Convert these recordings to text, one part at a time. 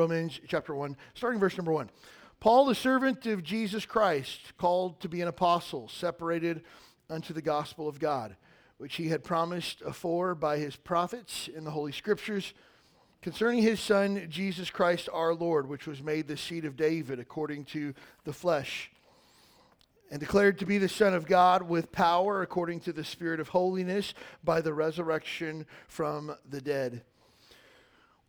Romans chapter 1, starting verse number 1. Paul, the servant of Jesus Christ, called to be an apostle, separated unto the gospel of God, which he had promised afore by his prophets in the Holy Scriptures, concerning his Son, Jesus Christ our Lord, which was made the seed of David according to the flesh, and declared to be the Son of God with power according to the Spirit of holiness by the resurrection from the dead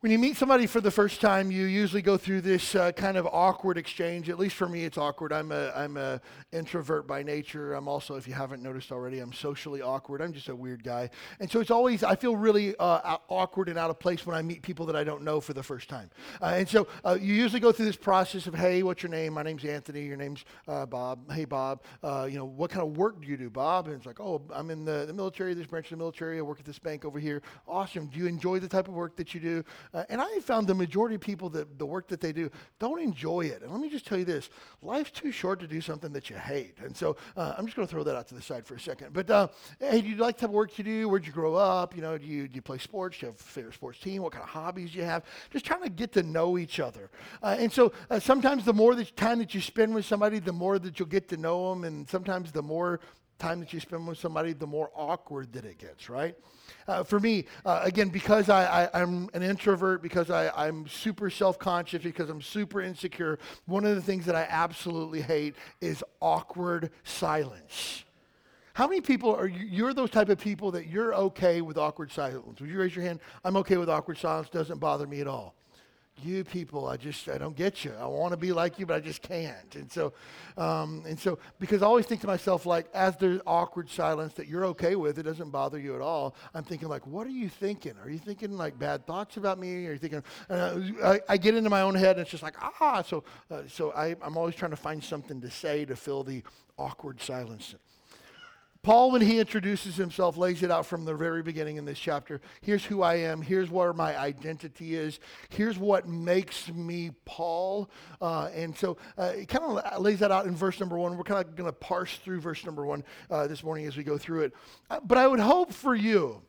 when you meet somebody for the first time, you usually go through this uh, kind of awkward exchange. At least for me, it's awkward. I'm a I'm a introvert by nature. I'm also, if you haven't noticed already, I'm socially awkward. I'm just a weird guy, and so it's always I feel really uh, awkward and out of place when I meet people that I don't know for the first time. Uh, and so uh, you usually go through this process of, hey, what's your name? My name's Anthony. Your name's uh, Bob. Hey, Bob. Uh, you know, what kind of work do you do, Bob? And it's like, oh, I'm in the, the military. This branch of the military. I work at this bank over here. Awesome. Do you enjoy the type of work that you do? Uh, and I found the majority of people that the work that they do don't enjoy it. And let me just tell you this life's too short to do something that you hate. And so uh, I'm just going to throw that out to the side for a second. But uh, hey, do you like to have work to do? Where'd you grow up? You know, do you, do you play sports? Do you have a favorite sports team? What kind of hobbies do you have? Just trying to get to know each other. Uh, and so uh, sometimes the more the time that you spend with somebody, the more that you'll get to know them. And sometimes the more time that you spend with somebody, the more awkward that it gets, right? Uh, for me, uh, again, because I, am an introvert, because I, am super self conscious, because I'm super insecure, one of the things that I absolutely hate is awkward silence. How many people are you, you're those type of people that you're okay with awkward silence? Would you raise your hand? I'm okay with awkward silence, doesn't bother me at all you people, I just, I don't get you. I want to be like you, but I just can't. And so, um, and so, because I always think to myself, like, as there's awkward silence that you're okay with, it doesn't bother you at all. I'm thinking, like, what are you thinking? Are you thinking like bad thoughts about me? Are you thinking? I, I, get into my own head, and it's just like, ah. So, uh, so I, I'm always trying to find something to say to fill the awkward silence. Paul, when he introduces himself, lays it out from the very beginning in this chapter. Here's who I am. Here's where my identity is. Here's what makes me Paul. Uh, and so uh, he kind of lays that out in verse number one. We're kind of going to parse through verse number one uh, this morning as we go through it. Uh, but I would hope for you,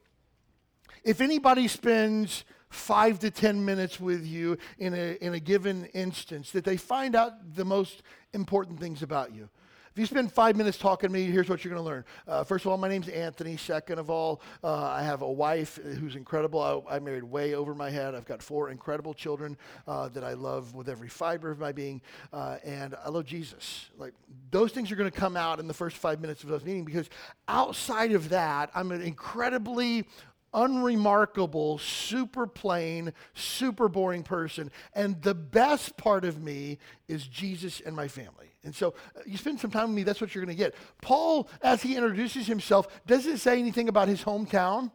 if anybody spends five to 10 minutes with you in a, in a given instance, that they find out the most important things about you. If you spend five minutes talking to me, here's what you're going to learn. Uh, first of all, my name's Anthony. Second of all, uh, I have a wife who's incredible. I, I, married way over my head. I've got four incredible children uh, that I love with every fiber of my being, uh, and I love Jesus. Like those things are going to come out in the first five minutes of those meeting because outside of that, I'm an incredibly unremarkable, super plain, super boring person. And the best part of me is Jesus and my family. And so uh, you spend some time with me, that's what you're going to get. Paul, as he introduces himself, doesn't say anything about his hometown,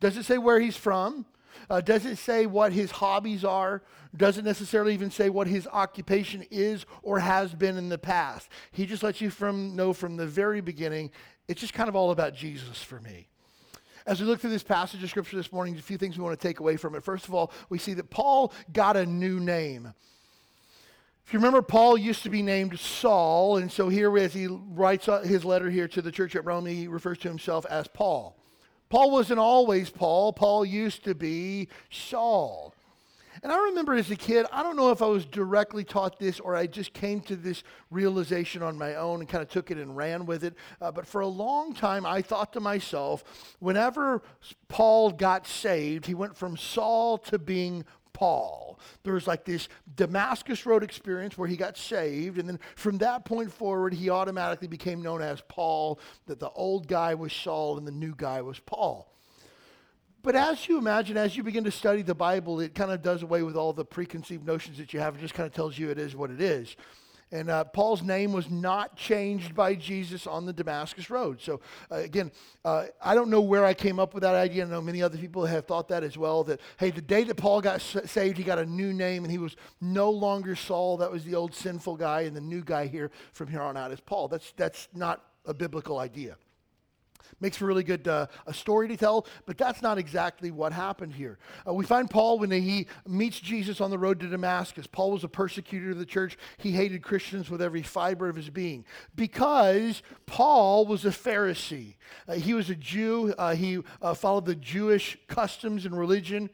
doesn't say where he's from. Uh, doesn't say what his hobbies are, doesn't necessarily even say what his occupation is or has been in the past. He just lets you from, know from the very beginning, it's just kind of all about Jesus for me. As we look through this passage of scripture this morning, a few things we want to take away from it. First of all, we see that Paul got a new name. If you remember, Paul used to be named Saul, and so here, as he writes his letter here to the church at Rome, he refers to himself as Paul. Paul wasn't always Paul, Paul used to be Saul. And I remember as a kid, I don't know if I was directly taught this or I just came to this realization on my own and kind of took it and ran with it. Uh, but for a long time, I thought to myself, whenever Paul got saved, he went from Saul to being Paul. There was like this Damascus Road experience where he got saved, and then from that point forward, he automatically became known as Paul, that the old guy was Saul and the new guy was Paul. But as you imagine, as you begin to study the Bible, it kind of does away with all the preconceived notions that you have and just kind of tells you it is what it is. And uh, Paul's name was not changed by Jesus on the Damascus Road. So, uh, again, uh, I don't know where I came up with that idea. I know many other people have thought that as well that, hey, the day that Paul got saved, he got a new name and he was no longer Saul. That was the old sinful guy. And the new guy here from here on out is Paul. That's, that's not a biblical idea. Makes for really good uh, a story to tell, but that's not exactly what happened here. Uh, we find Paul when he meets Jesus on the road to Damascus. Paul was a persecutor of the church. He hated Christians with every fiber of his being because Paul was a Pharisee. Uh, he was a Jew. Uh, he uh, followed the Jewish customs and religion.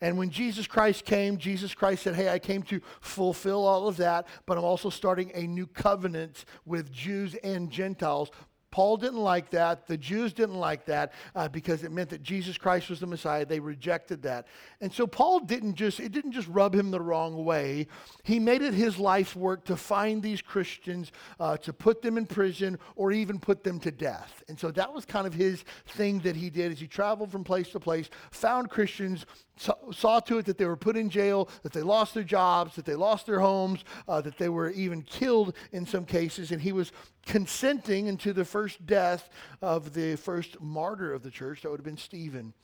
And when Jesus Christ came, Jesus Christ said, Hey, I came to fulfill all of that, but I'm also starting a new covenant with Jews and Gentiles. Paul didn't like that. The Jews didn't like that uh, because it meant that Jesus Christ was the Messiah. They rejected that. And so Paul didn't just, it didn't just rub him the wrong way. He made it his life's work to find these Christians, uh, to put them in prison or even put them to death. And so that was kind of his thing that he did as he traveled from place to place, found Christians, saw to it that they were put in jail, that they lost their jobs, that they lost their homes, uh, that they were even killed in some cases. And he was consenting into the first death of the first martyr of the church. That would have been Stephen.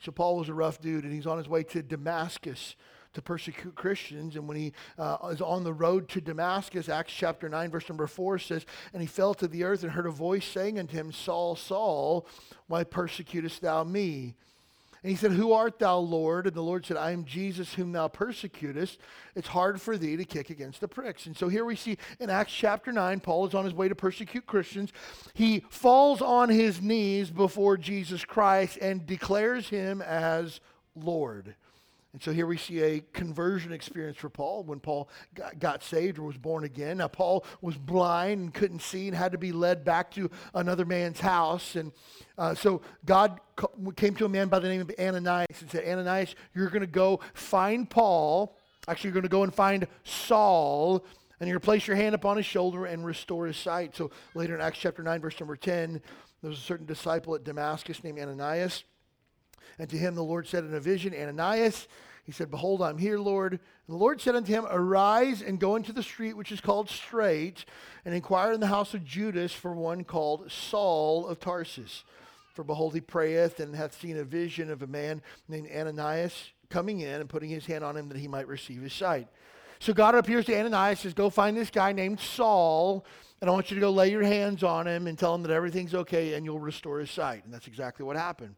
So Paul was a rough dude, and he's on his way to Damascus to persecute Christians. And when he uh, is on the road to Damascus, Acts chapter 9, verse number 4 says, And he fell to the earth and heard a voice saying unto him, Saul, Saul, why persecutest thou me? And he said, Who art thou, Lord? And the Lord said, I am Jesus whom thou persecutest. It's hard for thee to kick against the pricks. And so here we see in Acts chapter 9, Paul is on his way to persecute Christians. He falls on his knees before Jesus Christ and declares him as Lord. And so here we see a conversion experience for Paul when Paul got, got, saved or was born again. Now, Paul was blind and couldn't see and had to be led back to another man's house. And uh, so God came to a man by the name of Ananias and said, Ananias, you're going to go find Paul. Actually, you're going to go and find Saul. And you're going to place your hand upon his shoulder and restore his sight. So later in Acts chapter 9, verse number 10, there was a certain disciple at Damascus named Ananias. And to him the Lord said in a vision, Ananias, he said, Behold, I'm here, Lord. And the Lord said unto him, Arise and go into the street which is called Straight, and inquire in the house of Judas for one called Saul of Tarsus. For behold, he prayeth and hath seen a vision of a man named Ananias coming in and putting his hand on him that he might receive his sight. So God appears to Ananias, says, Go find this guy named Saul, and I want you to go lay your hands on him and tell him that everything's okay and you'll restore his sight. And that's exactly what happened.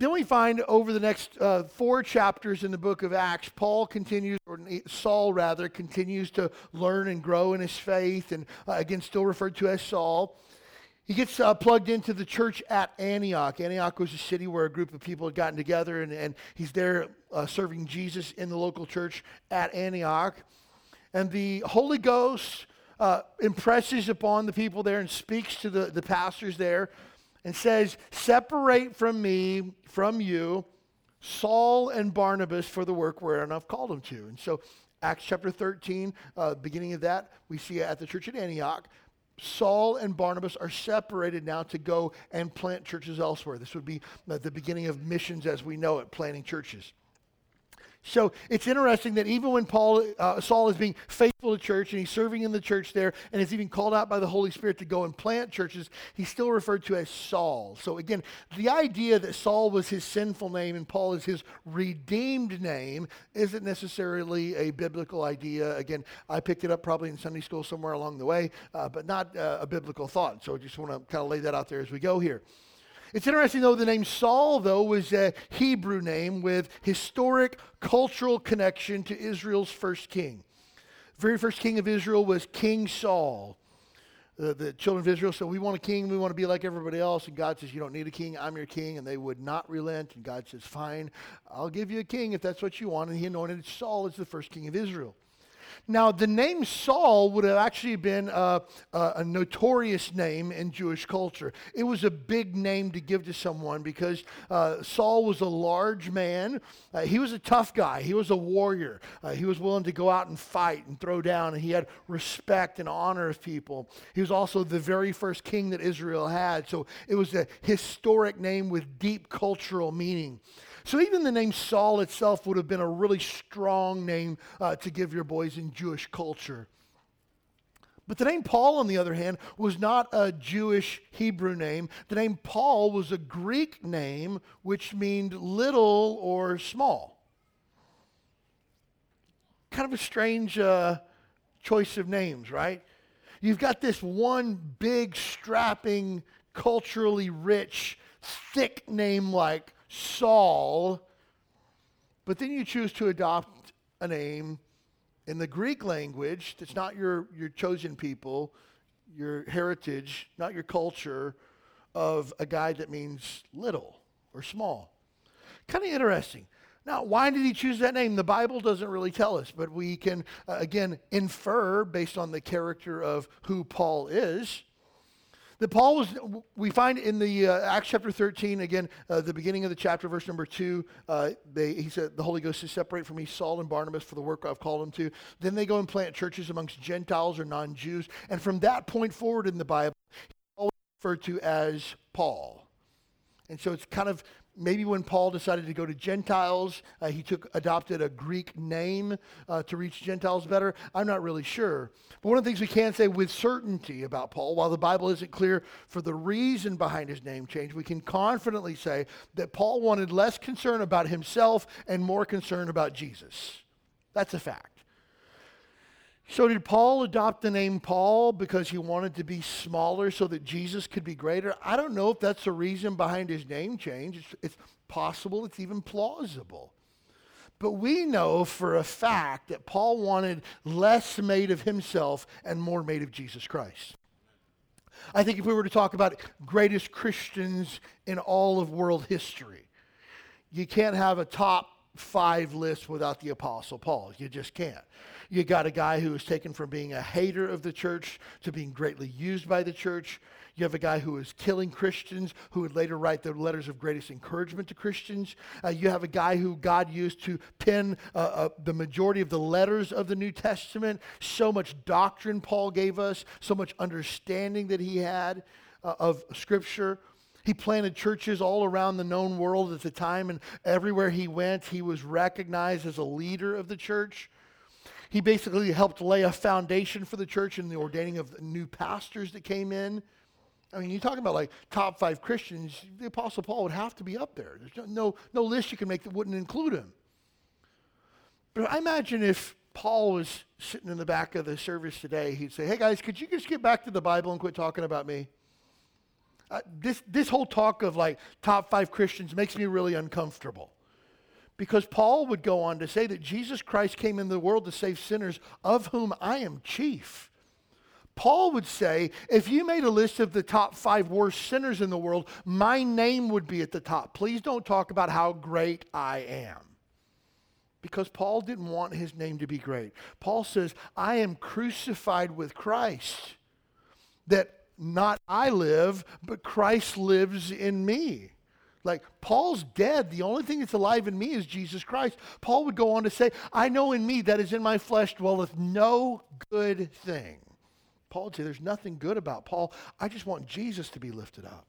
Then we find over the next uh, four chapters in the book of Acts, Paul continues, or Saul rather, continues to learn and grow in his faith, and uh, again, still referred to as Saul. He gets uh, plugged into the church at Antioch. Antioch was a city where a group of people had gotten together, and, and he's there uh, serving Jesus in the local church at Antioch. And the Holy Ghost uh, impresses upon the people there and speaks to the, the pastors there and says, Separate from me, from you, Saul and Barnabas for the work wherein I've called them to. And so, Acts chapter 13, uh, beginning of that, we see at the church at Antioch, Saul and Barnabas are separated now to go and plant churches elsewhere. This would be the beginning of missions as we know it, planting churches. So it's interesting that even when Paul, uh, Saul is being faithful to church and he's serving in the church there and is even called out by the Holy Spirit to go and plant churches, he's still referred to as Saul. So again, the idea that Saul was his sinful name and Paul is his redeemed name isn't necessarily a biblical idea. Again, I picked it up probably in Sunday school somewhere along the way, uh, but not uh, a biblical thought. So I just want to kind of lay that out there as we go here. It's interesting, though, the name Saul, though, was a Hebrew name with historic cultural connection to Israel's first king. The very first king of Israel was King Saul. The, the children of Israel said, We want a king. We want to be like everybody else. And God says, You don't need a king. I'm your king. And they would not relent. And God says, Fine, I'll give you a king if that's what you want. And he anointed Saul as the first king of Israel. Now, the name Saul would have actually been a, a, a, notorious name in Jewish culture. It was a big name to give to someone because uh, Saul was a large man. Uh, he was a tough guy. He was a warrior. Uh, he was willing to go out and fight and throw down, and he had respect and honor of people. He was also the very first king that Israel had. So it was a historic name with deep cultural meaning. So even the name Saul itself would have been a really strong name uh, to give your boys in Jewish culture. But the name Paul, on the other hand, was not a Jewish Hebrew name. The name Paul was a Greek name which meant little or small. Kind of a strange uh, choice of names, right? You've got this one big, strapping, culturally rich, thick name like Saul, but then you choose to adopt a name in the Greek language that's not your, your chosen people, your heritage, not your culture, of a guy that means little or small. Kind of interesting. Now, why did he choose that name? The Bible doesn't really tell us, but we can, uh, again, infer based on the character of who Paul is. That Paul was, we find in the uh, Acts chapter 13, again, uh, the beginning of the chapter, verse number two, uh, they, he said, The Holy Ghost is separate from me, Saul and Barnabas, for the work I've called them to. Then they go and plant churches amongst Gentiles or non Jews. And from that point forward in the Bible, he's always referred to as Paul. And so it's kind of maybe when Paul decided to go to Gentiles, uh, he took adopted a Greek name uh, to reach Gentiles better. I'm not really sure. But one of the things we can say with certainty about Paul, while the Bible isn't clear for the reason behind his name change, we can confidently say that Paul wanted less concern about himself and more concern about Jesus. That's a fact. So, did Paul adopt the name Paul because he wanted to be smaller so that Jesus could be greater? I don't know if that's the reason behind his name change. It's, it's, possible, it's even plausible. But we know for a fact that Paul wanted less made of himself and more made of Jesus Christ. I think if we were to talk about greatest Christians in all of world history, you can't have a top five list without the Apostle Paul. You just can't. You got a guy who was taken from being a hater of the church to being greatly used by the church. You have a guy who was killing Christians, who would later write the letters of greatest encouragement to Christians. Uh, you have a guy who God used to pen uh, uh, the majority of the letters of the New Testament. So much doctrine Paul gave us, so much understanding that he had uh, of Scripture. He planted churches all around the known world at the time, and everywhere he went, he was recognized as a leader of the church. He basically helped lay a foundation for the church in the ordaining of new pastors that came in. I mean, you're talking about like top five Christians, the Apostle Paul would have to be up there. There's no, no list you can make that wouldn't include him. But I imagine if Paul was sitting in the back of the service today, he'd say, Hey guys, could you just get back to the Bible and quit talking about me? Uh, this, this whole talk of like top five Christians makes me really uncomfortable. Because Paul would go on to say that Jesus Christ came into the world to save sinners, of whom I am chief. Paul would say, if you made a list of the top five worst sinners in the world, my name would be at the top. Please don't talk about how great I am. Because Paul didn't want his name to be great. Paul says, I am crucified with Christ. That not I live, but Christ lives in me. Like, Paul's dead. The only thing that's alive in me is Jesus Christ. Paul would go on to say, I know in me that is in my flesh dwelleth no good thing. Paul would say, There's nothing good about Paul. I just want Jesus to be lifted up.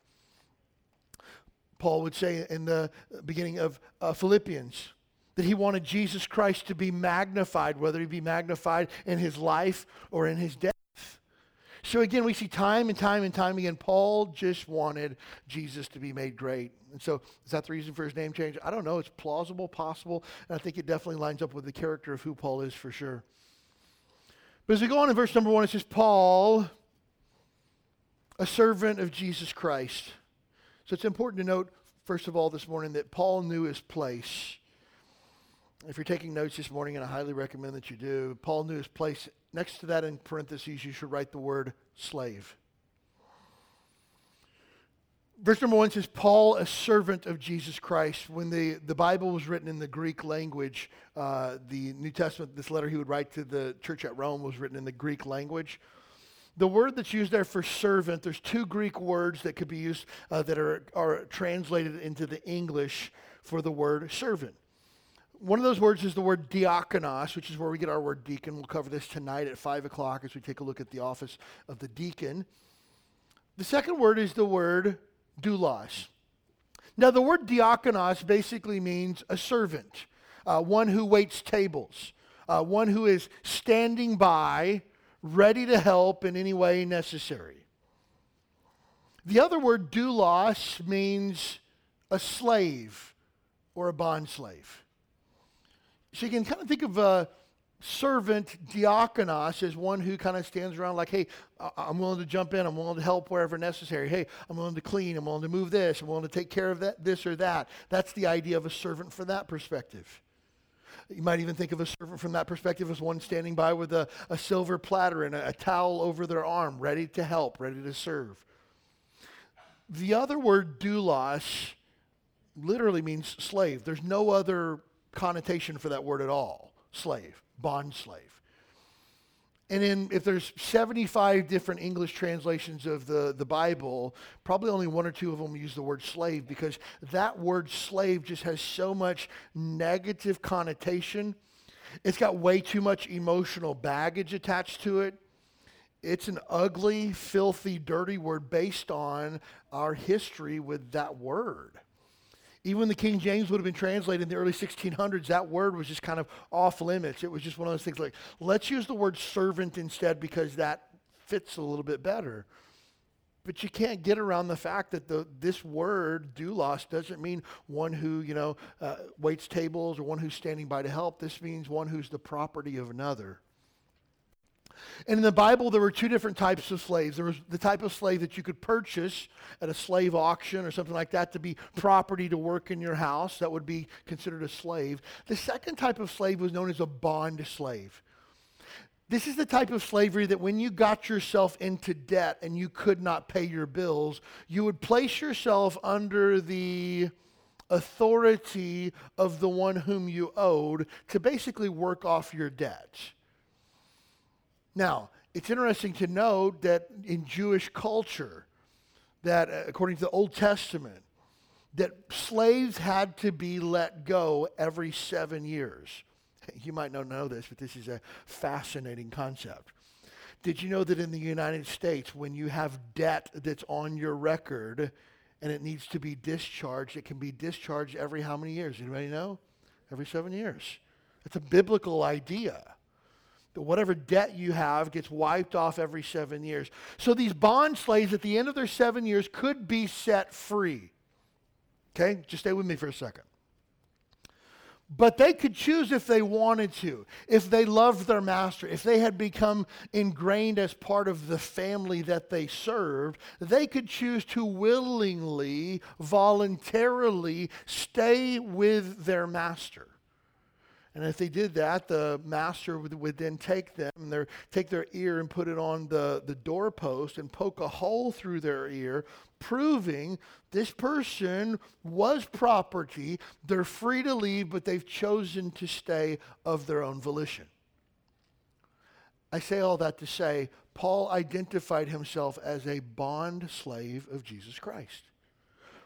Paul would say in the beginning of uh, Philippians that he wanted Jesus Christ to be magnified, whether he be magnified in his life or in his death. So again, we see time and time and time again, Paul just wanted Jesus to be made great. And so is that the reason for his name change? I don't know. It's plausible, possible, and I think it definitely lines up with the character of who Paul is for sure. But as we go on in verse number one, it says, Paul, a servant of Jesus Christ. So it's important to note, first of all, this morning that Paul knew his place. If you're taking notes this morning, and I highly recommend that you do, Paul knew his place. Next to that in parentheses, you should write the word slave. Verse number one says, Paul, a servant of Jesus Christ. When the, the Bible was written in the Greek language, uh, the New Testament, this letter he would write to the church at Rome was written in the Greek language. The word that's used there for servant, there's two Greek words that could be used uh, that are, are translated into the English for the word servant. One of those words is the word diakonos, which is where we get our word deacon. We'll cover this tonight at 5 o'clock as we take a look at the office of the deacon. The second word is the word doulos. Now, the word diakonos basically means a servant, uh, one who waits tables, uh, one who is standing by, ready to help in any way necessary. The other word, doulos, means a slave or a bond slave. So you can kind of think of a servant, diakonos, as one who kind of stands around like, hey, I'm willing to jump in, I'm willing to help wherever necessary. Hey, I'm willing to clean, I'm willing to move this, I'm willing to take care of that, this or that. That's the idea of a servant from that perspective. You might even think of a servant from that perspective as one standing by with a, a silver platter and a, a towel over their arm, ready to help, ready to serve. The other word, doulos, literally means slave. There's no other connotation for that word at all slave, bond slave. And in, if there's 75 different English translations of the, the Bible, probably only one or two of them use the word slave because that word slave just has so much negative connotation. It's got way too much emotional baggage attached to it. It's an ugly, filthy, dirty word based on our history with that word. Even the King James would have been translated in the early 1600s, that word was just kind of off limits. It was just one of those things like, let's use the word servant instead because that fits a little bit better. But you can't get around the fact that the, this word, doulos, doesn't mean one who, you know, uh, waits tables or one who's standing by to help. This means one who's the property of another. And in the Bible, there were two different types of slaves. There was the type of slave that you could purchase at a slave auction or something like that to be property to work in your house. That would be considered a slave. The second type of slave was known as a bond slave. This is the type of slavery that when you got yourself into debt and you could not pay your bills, you would place yourself under the authority of the one whom you owed to basically work off your debts. Now, it's interesting to note that in Jewish culture, that uh, according to the Old Testament, that slaves had to be let go every seven years. You might not know this, but this is a fascinating concept. Did you know that in the United States, when you have debt that's on your record and it needs to be discharged, it can be discharged every how many years? Anybody know? Every seven years. It's a biblical idea that whatever debt you have gets wiped off every seven years. So these bond slaves at the end of their seven years could be set free. Okay, just stay with me for a second. But they could choose if they wanted to, if they loved their master, if they had become ingrained as part of the family that they served, they could choose to willingly, voluntarily stay with their master. And if they did that, the master would, would then take them and their, take their ear and put it on the, the doorpost and poke a hole through their ear, proving this person was property. They're free to leave, but they've chosen to stay of their own volition. I say all that to say, Paul identified himself as a bond slave of Jesus Christ.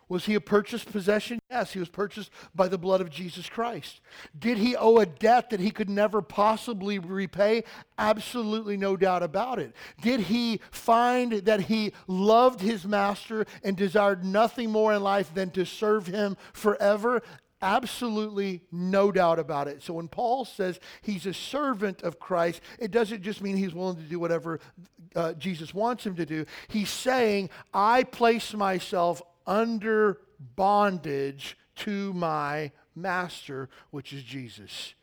Was he a purchased possession? Yes, he was purchased by the blood of Jesus Christ. Did he owe a debt that he could never possibly repay? Absolutely no doubt about it. Did he find that he loved his master and desired nothing more in life than to serve him forever? Absolutely no doubt about it. So when Paul says he's a servant of Christ, it doesn't just mean he's willing to do whatever uh, Jesus wants him to do. He's saying, I place myself under bondage to my master, which is Jesus.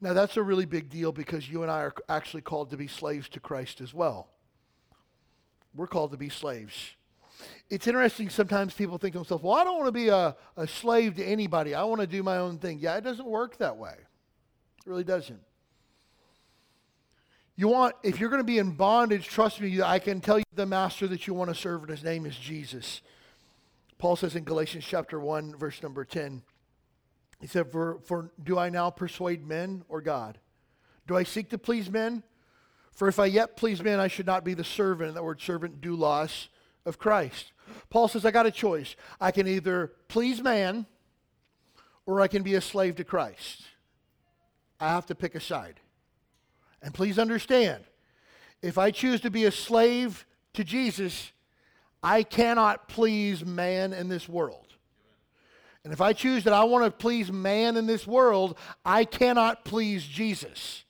Now, that's a really big deal because you and I are actually called to be slaves to Christ as well. We're called to be slaves. It's interesting, sometimes people think to themselves, well, I don't want to be a, a slave to anybody. I want to do my own thing. Yeah, it doesn't work that way. It really doesn't. You want, if you're going to be in bondage, trust me, I can tell you the master that you want to serve, and his name is Jesus. Paul says in Galatians chapter 1, verse number 10, he said, for, for do I now persuade men or God? Do I seek to please men? For if I yet please men, I should not be the servant, that word servant, doulos, of Christ. Paul says, I got a choice. I can either please man or I can be a slave to Christ. I have to pick a side. And please understand, if I choose to be a slave to Jesus, I cannot please man in this world. And if I choose that I want to please man in this world, I cannot please Jesus.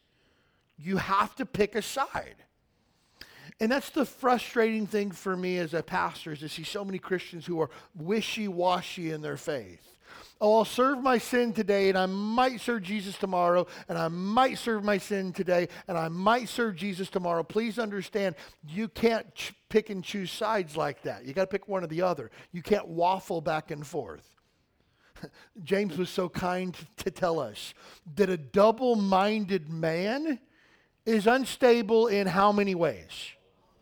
You have to pick a side. And that's the frustrating thing for me as a pastor is to see so many Christians who are wishy-washy in their faith. Oh, I'll serve my sin today, and I might serve Jesus tomorrow, and I might serve my sin today, and I might serve Jesus tomorrow. Please understand, you can't ch- pick and choose sides like that. You got to pick one or the other. You can't waffle back and forth. James was so kind to tell us that a double minded man is unstable in how many ways?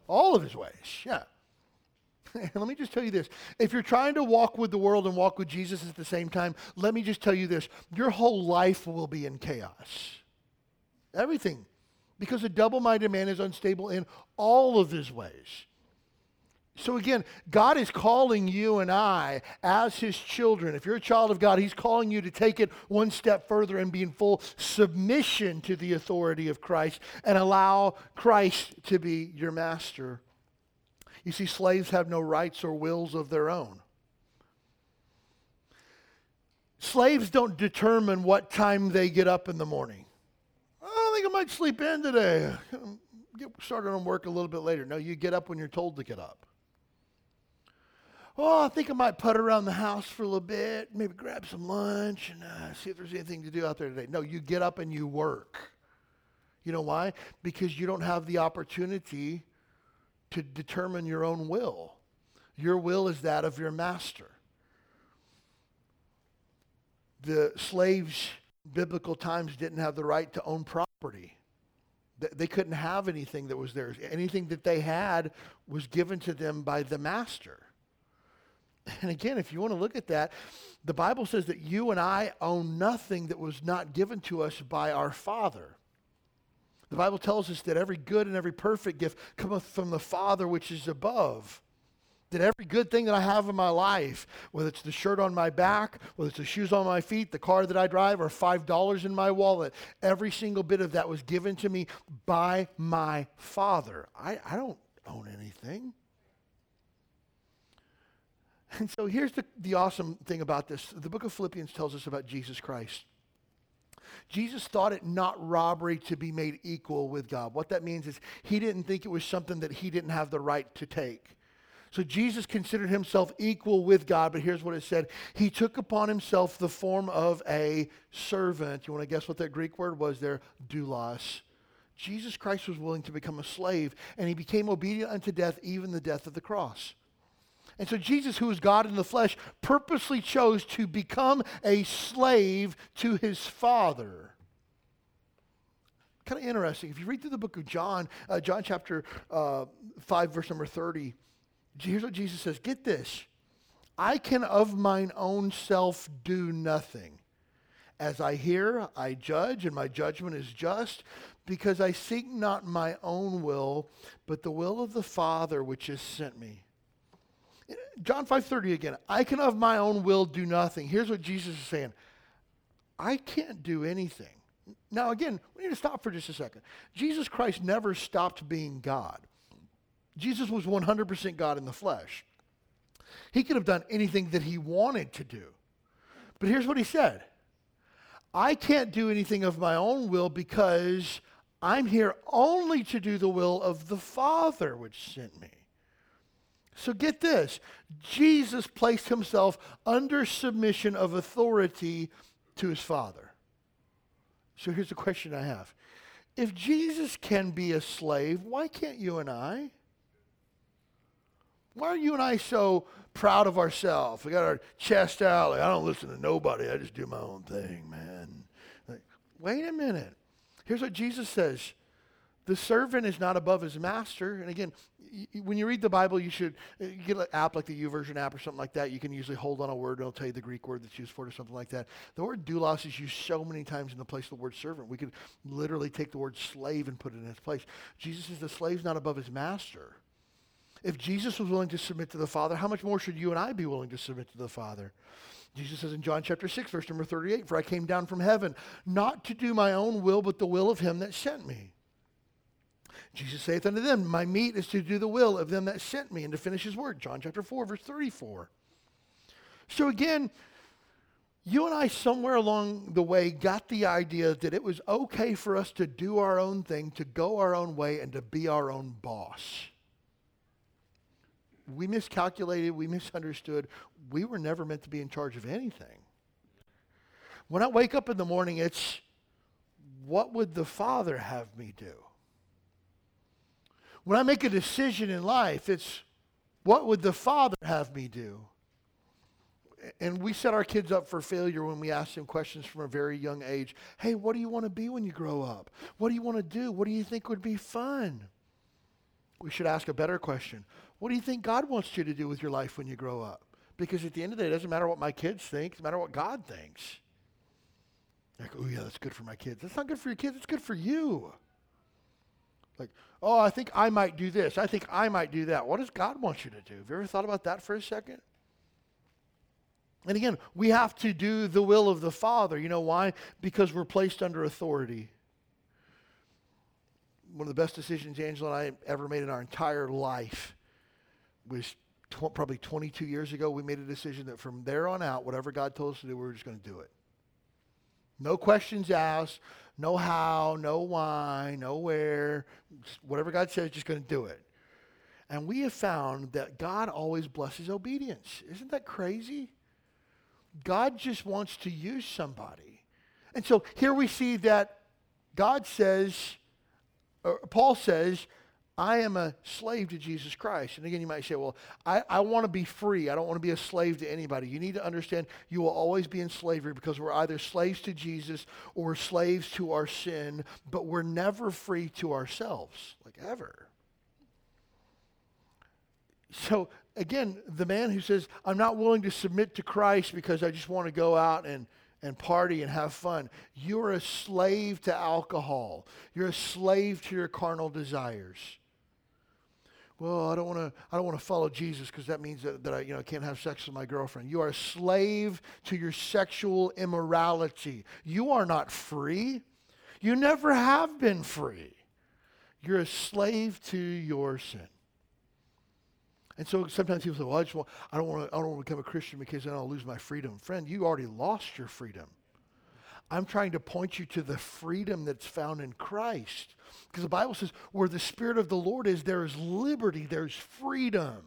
All of his ways, yeah. let me just tell you this. If you're trying to walk with the world and walk with Jesus at the same time, let me just tell you this. Your whole life will be in chaos. Everything. Because a double minded man is unstable in all of his ways. So again, God is calling you and I as his children. If you're a child of God, he's calling you to take it one step further and be in full submission to the authority of Christ and allow Christ to be your master. You see, slaves have no rights or wills of their own. Slaves don't determine what time they get up in the morning. Oh, I think I might sleep in today. Get started on work a little bit later. No, you get up when you're told to get up. Oh, I think I might put around the house for a little bit, maybe grab some lunch and uh, see if there's anything to do out there today. No, you get up and you work. You know why? Because you don't have the opportunity to determine your own will. Your will is that of your master. The slaves, biblical times, didn't have the right to own property. They couldn't have anything that was theirs. Anything that they had was given to them by the master. And again, if you want to look at that, the Bible says that you and I own nothing that was not given to us by our Father. The Bible tells us that every good and every perfect gift cometh from the Father which is above. That every good thing that I have in my life, whether it's the shirt on my back, whether it's the shoes on my feet, the car that I drive, or $5 in my wallet, every single bit of that was given to me by my Father. I, I don't own anything. And so here's the, the awesome thing about this the book of Philippians tells us about Jesus Christ. Jesus thought it not robbery to be made equal with God. What that means is he didn't think it was something that he didn't have the right to take. So Jesus considered himself equal with God, but here's what it said. He took upon himself the form of a servant. You want to guess what that Greek word was there? Doulos. Jesus Christ was willing to become a slave, and he became obedient unto death, even the death of the cross. And so Jesus, who is God in the flesh, purposely chose to become a slave to his Father. Kind of interesting. If you read through the book of John, uh, John chapter uh, 5, verse number 30, here's what Jesus says Get this. I can of mine own self do nothing. As I hear, I judge, and my judgment is just, because I seek not my own will, but the will of the Father which has sent me. John 5:30 again. I can of my own will do nothing. Here's what Jesus is saying. I can't do anything. Now again, we need to stop for just a second. Jesus Christ never stopped being God. Jesus was 100% God in the flesh. He could have done anything that he wanted to do. But here's what he said. I can't do anything of my own will because I'm here only to do the will of the Father which sent me. So get this Jesus placed himself under submission of authority to his Father. So here's the question I have If Jesus can be a slave, why can't you and I? Why are you and I so proud of ourselves? We got our chest out. Like, I don't listen to nobody. I just do my own thing, man. Like, wait a minute. Here's what Jesus says the servant is not above his master. And again, when you read the Bible, you should uh, get an app like the YouVersion app or something like that. You can usually hold on a word and it'll tell you the Greek word that's used for it or something like that. The word doulos is used so many times in the place of the word servant. We could literally take the word slave and put it in its place. Jesus is the slave's not above his master. If Jesus was willing to submit to the Father, how much more should you and I be willing to submit to the Father? Jesus says in John chapter 6, verse number 38, For I came down from heaven, not to do my own will, but the will of him that sent me. Jesus saith unto them, My meat is to do the will of them that sent me and to finish his word. John chapter 4, verse 34. So again, you and I, somewhere along the way, got the idea that it was okay for us to do our own thing, to go our own way, and to be our own boss. We miscalculated, we misunderstood. We were never meant to be in charge of anything. When I wake up in the morning, it's what would the Father have me do? When I make a decision in life, it's what would the Father have me do? and we set our kids up for failure when we ask them questions from a very young age. Hey, what do you want to be when you grow up? What do you want to do? What do you think would be fun? We should ask a better question. What do you think God wants you to do with your life when you grow up? Because at the end of the day, it doesn't matter what my kids think, it matters what God thinks. Like, oh, yeah, that's good for my kids. That's not good for your kids, it's good for you. Like, oh, I think I might do this. I think I might do that. What does God want you to do? Have you ever thought about that for a second? And again, we have to do the will of the Father. You know why? Because we're placed under authority. One of the best decisions Angela and I ever made in our entire life was tw- probably 22 years ago. We made a decision that from there on out, whatever God told us to do, we were just going to do it. No questions asked, no how, no why, no where. Whatever God says, just going to do it. And we have found that God always blesses obedience. Isn't that crazy? God just wants to use somebody. And so here we see that God says, Paul says, I am a slave to Jesus Christ. And again, you might say, well, I, I want to be free. I don't want to be a slave to anybody. You need to understand you will always be in slavery because we're either slaves to Jesus or slaves to our sin, but we're never free to ourselves, like ever. So again, the man who says, I'm not willing to submit to Christ because I just want to go out and, and party and have fun. You're a slave to alcohol. You're a slave to your carnal desires. Well, I don't want to. I don't want to follow Jesus because that means that, that I, you know, can't have sex with my girlfriend. You are a slave to your sexual immorality. You are not free. You never have been free. You're a slave to your sin. And so sometimes people say, well, I just want, I don't want to, I don't want to become a Christian because then I'll lose my freedom. Friend, you already lost your freedom. I'm trying to point you to the freedom that's found in Christ. Because the Bible says, where the Spirit of the Lord is, there is liberty, there's freedom.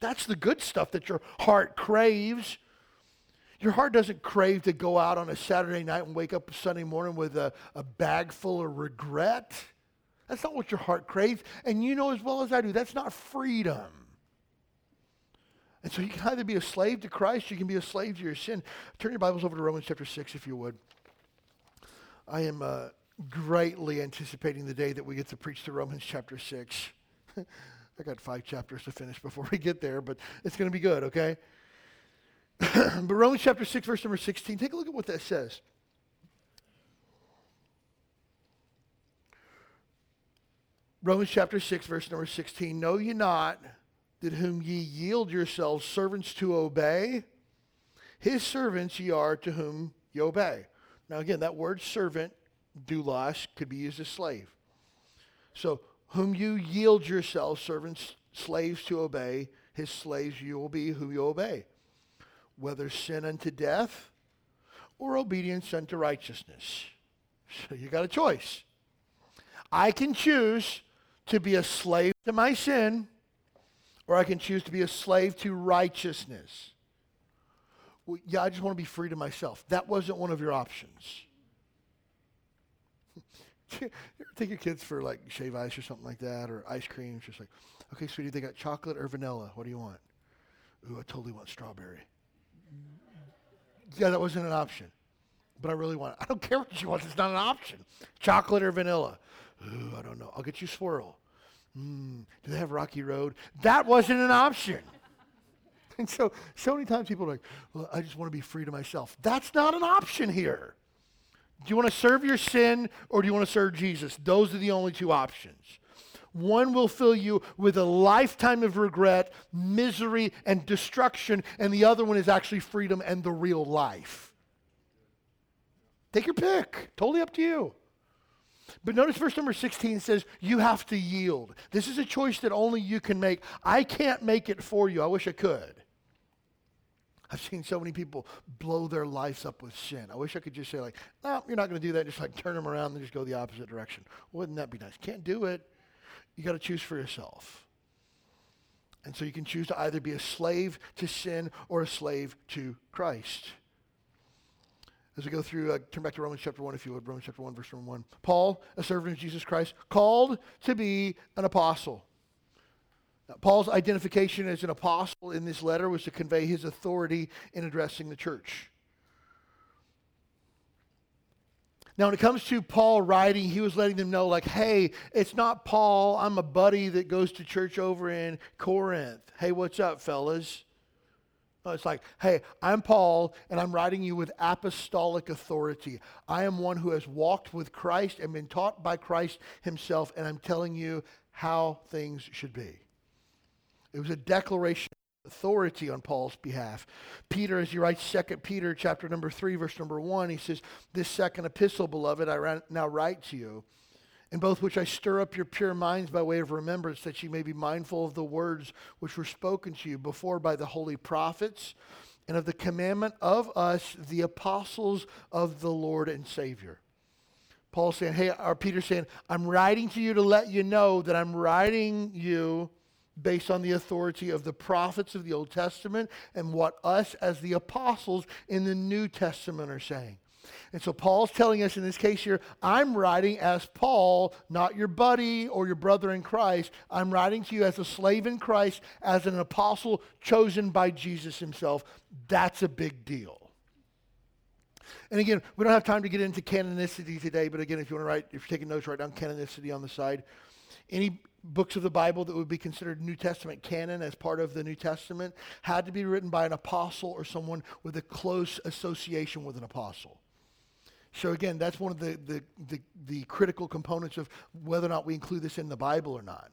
That's the good stuff that your heart craves. Your heart doesn't crave to go out on a Saturday night and wake up Sunday morning with a, a bag full of regret. That's not what your heart craves. And you know as well as I do, that's not freedom. And so you can either be a slave to Christ, you can be a slave to your sin. Turn your Bibles over to Romans chapter 6, if you would. I am uh, greatly anticipating the day that we get to preach to Romans chapter 6. I got five chapters to finish before we get there, but it's going to be good, okay? but Romans chapter 6, verse number 16, take a look at what that says. Romans chapter 6, verse number 16. Know ye not that whom ye yield yourselves servants to obey, his servants ye are to whom ye obey. Now, again, that word servant, doulos, could be used as slave. So, whom you yield yourselves, servants, slaves to obey, his slaves you will be who you obey, whether sin unto death or obedience unto righteousness. So, you got a choice. I can choose to be a slave to my sin or I can choose to be a slave to righteousness. Well, yeah, I just want to be free to myself. That wasn't one of your options. you ever take your kids for like shave ice or something like that, or ice cream? It's just like, okay, sweetie, they got chocolate or vanilla. What do you want? Ooh, I totally want strawberry. Yeah, that wasn't an option. But I really want it. I don't care what you want. It's not an option. Chocolate or vanilla. Ooh, I don't know. I'll get you swirl. Mm, do they have Rocky Road? That wasn't an option. And so, so many times people are like, well, I just want to be free to myself. That's not an option here. Do you want to serve your sin or do you want to serve Jesus? Those are the only two options. One will fill you with a lifetime of regret, misery, and destruction, and the other one is actually freedom and the real life. Take your pick. Totally up to you. But notice verse number 16 says, You have to yield. This is a choice that only you can make. I can't make it for you. I wish I could. I've seen so many people blow their lives up with sin. I wish I could just say, like, no, you're not going to do that. Just like turn them around and just go the opposite direction. Wouldn't that be nice? Can't do it. You got to choose for yourself. And so you can choose to either be a slave to sin or a slave to Christ. As we go through, uh, turn back to Romans chapter 1, if you would. Romans chapter 1, verse 1. Paul, a servant of Jesus Christ, called to be an apostle. Now, Paul's identification as an apostle in this letter was to convey his authority in addressing the church. Now, when it comes to Paul writing, he was letting them know, like, hey, it's not Paul. I'm a buddy that goes to church over in Corinth. Hey, what's up, fellas? No, it's like, hey, I'm Paul, and I'm writing you with apostolic authority. I am one who has walked with Christ and been taught by Christ himself, and I'm telling you how things should be. It was a declaration of authority on Paul's behalf. Peter, as he writes 2 Peter chapter number 3, verse number 1, he says, This second epistle, beloved, I now write to you, in both which I stir up your pure minds by way of remembrance, that ye may be mindful of the words which were spoken to you before by the holy prophets, and of the commandment of us, the apostles of the Lord and Savior. Paul saying, hey, or Peter saying, I'm writing to you to let you know that I'm writing you based on the authority of the prophets of the Old Testament and what us as the apostles in the New Testament are saying. And so Paul's telling us in this case here, I'm writing as Paul, not your buddy or your brother in Christ. I'm writing to you as a slave in Christ, as an apostle chosen by Jesus himself. That's a big deal. And again, we don't have time to get into canonicity today, but again, if you want to write, if you're taking notes, write down canonicity on the side. Any books of the Bible that would be considered New Testament canon as part of the New Testament had to be written by an apostle or someone with a close association with an apostle. So again, that's one of the, the, the, the, critical components of whether or not we include this in the Bible or not.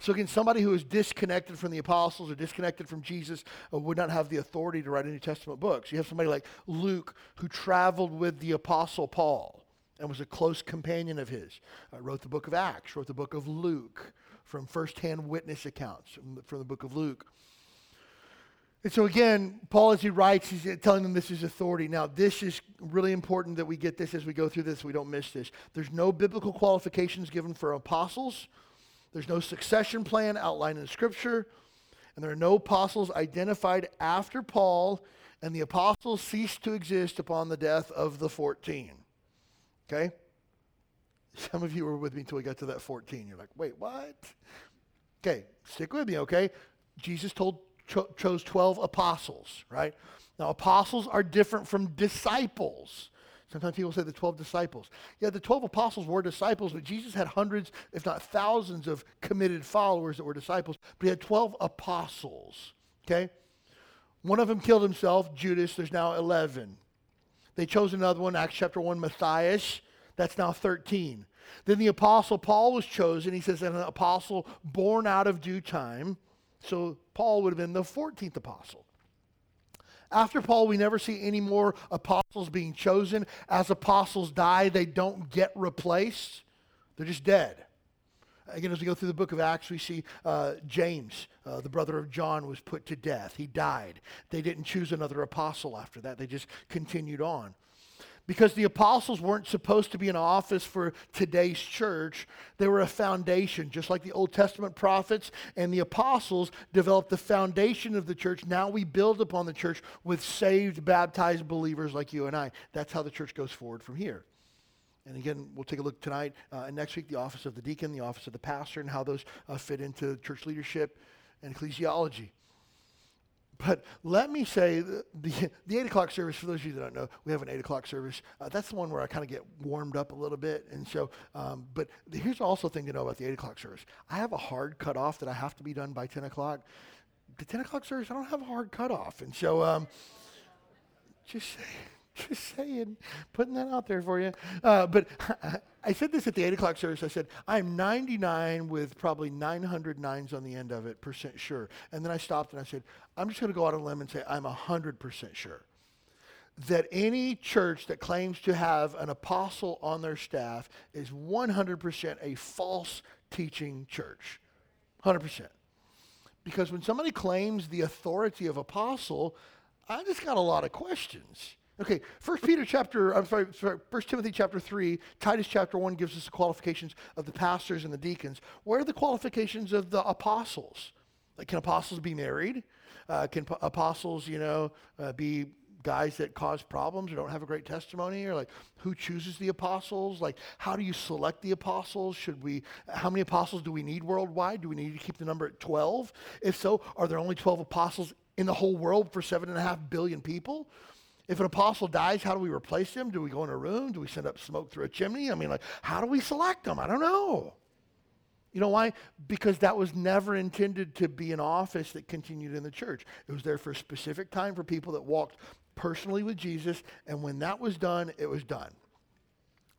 So again, somebody who is disconnected from the apostles or disconnected from Jesus uh, would not have the authority to write a New Testament books. You have somebody like Luke who traveled with the apostle Paul and was a close companion of his. Uh, wrote the book of Acts, wrote the book of Luke from firsthand witness accounts from the, from the book of Luke. And so again, Paul, as he writes, he's telling them this is authority. Now, this is really important that we get this as we go through this. We don't miss this. There's no biblical qualifications given for apostles. There's no succession plan outlined in Scripture. And there are no apostles identified after Paul, and the apostles ceased to exist upon the death of the 14. Okay? Some of you were with me until we got to that 14. You're like, wait, what? Okay, stick with me, okay? Jesus told cho- chose 12 apostles, right? Now, apostles are different from disciples. Sometimes people say the 12 disciples. Yeah, the 12 apostles were disciples, but Jesus had hundreds, if not thousands, of committed followers that were disciples. But he had 12 apostles, okay? One of them killed himself, Judas. There's now 11. They chose another one, Acts chapter 1, Matthias. That's now 13. Then the apostle Paul was chosen. He says, an apostle born out of due time. So Paul would have been the 14th apostle. After Paul, we never see any more apostles being chosen. As apostles die, they don't get replaced, they're just dead. Again, as we go through the book of Acts, we see uh, James, uh, the brother of John, was put to death. He died. They didn't choose another apostle after that, they just continued on because the apostles weren't supposed to be an office for today's church. They were a foundation, just like the Old Testament prophets and the apostles developed the foundation of the church. Now we build upon the church with saved, baptized believers like you and I. That's how the church goes forward from here. And again, we'll take a look tonight uh, and next week, the office of the deacon, the office of the pastor, and how those uh, fit into church leadership and ecclesiology. But let me say the, the, the, 8 o'clock service, for those of you that don't know, we have an 8 o'clock service. Uh, that's the one where I kind of get warmed up a little bit. And so, um, but here's also a thing to know about the 8 o'clock service. I have a hard cutoff that I have to be done by 10 o'clock. The 10 o'clock service, I don't have a hard cutoff. And so, um, just say, Just saying, putting that out there for you. Uh, but I said this at the 8 o'clock service. I said, I'm 99 with probably 900 nines on the end of it, percent sure. And then I stopped and I said, I'm just going to go out on a limb and say, I'm 100% sure that any church that claims to have an apostle on their staff is 100% a false teaching church. 100%. Because when somebody claims the authority of apostle, I just got a lot of questions. Okay, First Peter chapter, I'm sorry, sorry, First Timothy chapter three, Titus chapter one gives us the qualifications of the pastors and the deacons. What are the qualifications of the apostles? Like, can apostles be married? Uh, can apostles, you know, uh, be guys that cause problems or don't have a great testimony or like who chooses the apostles like how do you select the apostles should we how many apostles do we need worldwide do we need to keep the number at 12 if so are there only 12 apostles in the whole world for seven and a half billion people if an apostle dies how do we replace him do we go in a room do we send up smoke through a chimney i mean like how do we select them i don't know you know why? Because that was never intended to be an office that continued in the church. It was there for a specific time for people that walked personally with Jesus, and when that was done, it was done.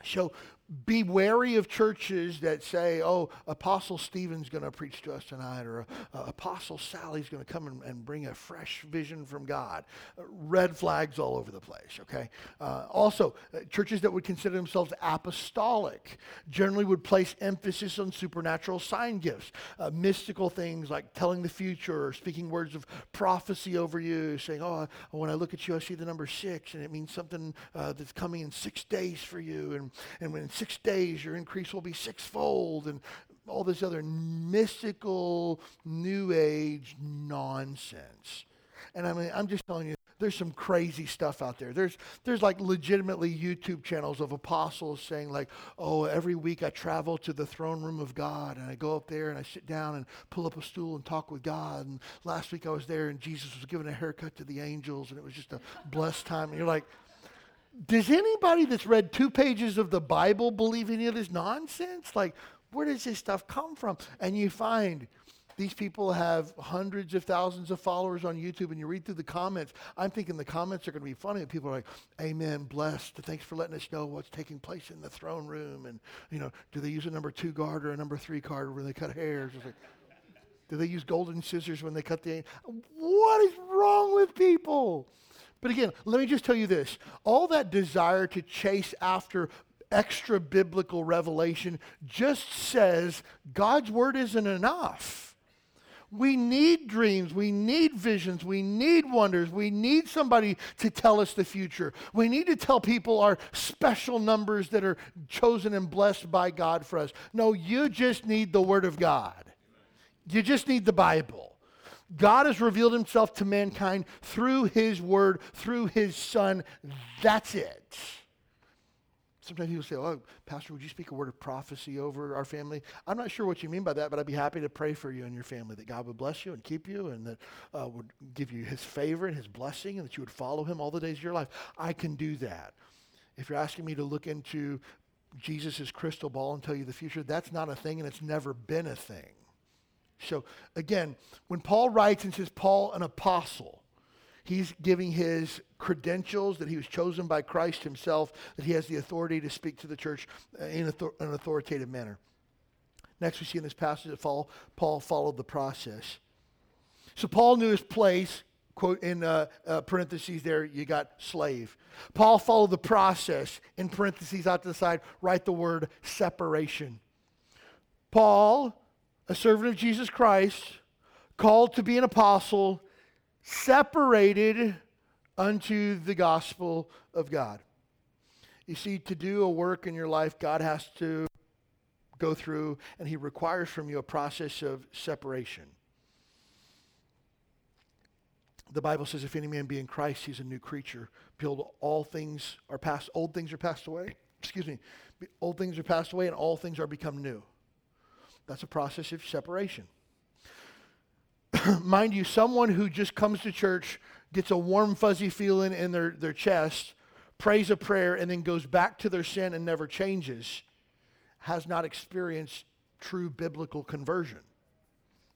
So be wary of churches that say, oh, Apostle Stephen's going to preach to us tonight, or uh, Apostle Sally's going to come and, and, bring a fresh vision from God. Uh, red flags all over the place, okay? Uh, also, uh, churches that would consider themselves apostolic generally would place emphasis on supernatural sign gifts, uh, mystical things like telling the future or speaking words of prophecy over you, saying, oh, when I look at you, I see the number six, and it means something that's coming in six days for you. And, and when six days, your increase will be sixfold, and all this other mystical, new age nonsense. And I mean, I'm just telling you, there's some crazy stuff out there. There's, there's like legitimately YouTube channels of apostles saying like, oh, every week I travel to the throne room of God and I go up there and I sit down and pull up a stool and talk with God. And last week I was there and Jesus was giving a haircut to the angels and it was just a blessed time. And you're like, does anybody that's read two pages of the Bible believe any of this nonsense? Like, where does this stuff come from? And you find these people have hundreds of thousands of followers on YouTube, and you read through the comments. I'm thinking the comments are going to be funny. People are like, "Amen, blessed. Thanks for letting us know what's taking place in the throne room." And you know, do they use a number two card or a number three card when they cut hairs? Like, do they use golden scissors when they cut the? What is wrong with people? But again, let me just tell you this all that desire to chase after extra biblical revelation just says God's word isn't enough. We need dreams. We need visions. We need wonders. We need somebody to tell us the future. We need to tell people our special numbers that are chosen and blessed by God for us. No, you just need the Word of God. You just need the Bible. God has revealed himself to mankind through his word, through his son. That's it. Sometimes people say, Oh, Pastor, would you speak a word of prophecy over our family? I'm not sure what you mean by that, but I'd be happy to pray for you and your family that God would bless you and keep you and that uh, would give you his favor and his blessing and that you would follow him all the days of your life. I can do that. If you're asking me to look into Jesus' crystal ball and tell you the future, that's not a thing and it's never been a thing. So again, when Paul writes and says Paul an apostle, he's giving his credentials that he was chosen by Christ himself, that he has the authority to speak to the church uh, in an authoritative manner. Next, we see in this passage that Paul, Paul followed the process. So Paul knew his place. Quote in uh, uh, parentheses there, you got slave. Paul followed the process. In parentheses out to the side, write the word separation. Paul a servant of Jesus Christ, called to be an apostle, separated unto the gospel of God. You see, to do a work in your life, God has to go through, and He requires from you a process of separation. The Bible says, if any man be in Christ, he's a new creature. Behold, all things are passed, old things are passed away. Excuse me. Old things are passed away, and all things are become new. That's a process of separation. Mind you, someone who just comes to church, gets a warm, fuzzy feeling in their, their chest, prays a prayer, and then goes back to their sin and never changes, has not experienced true biblical conversion.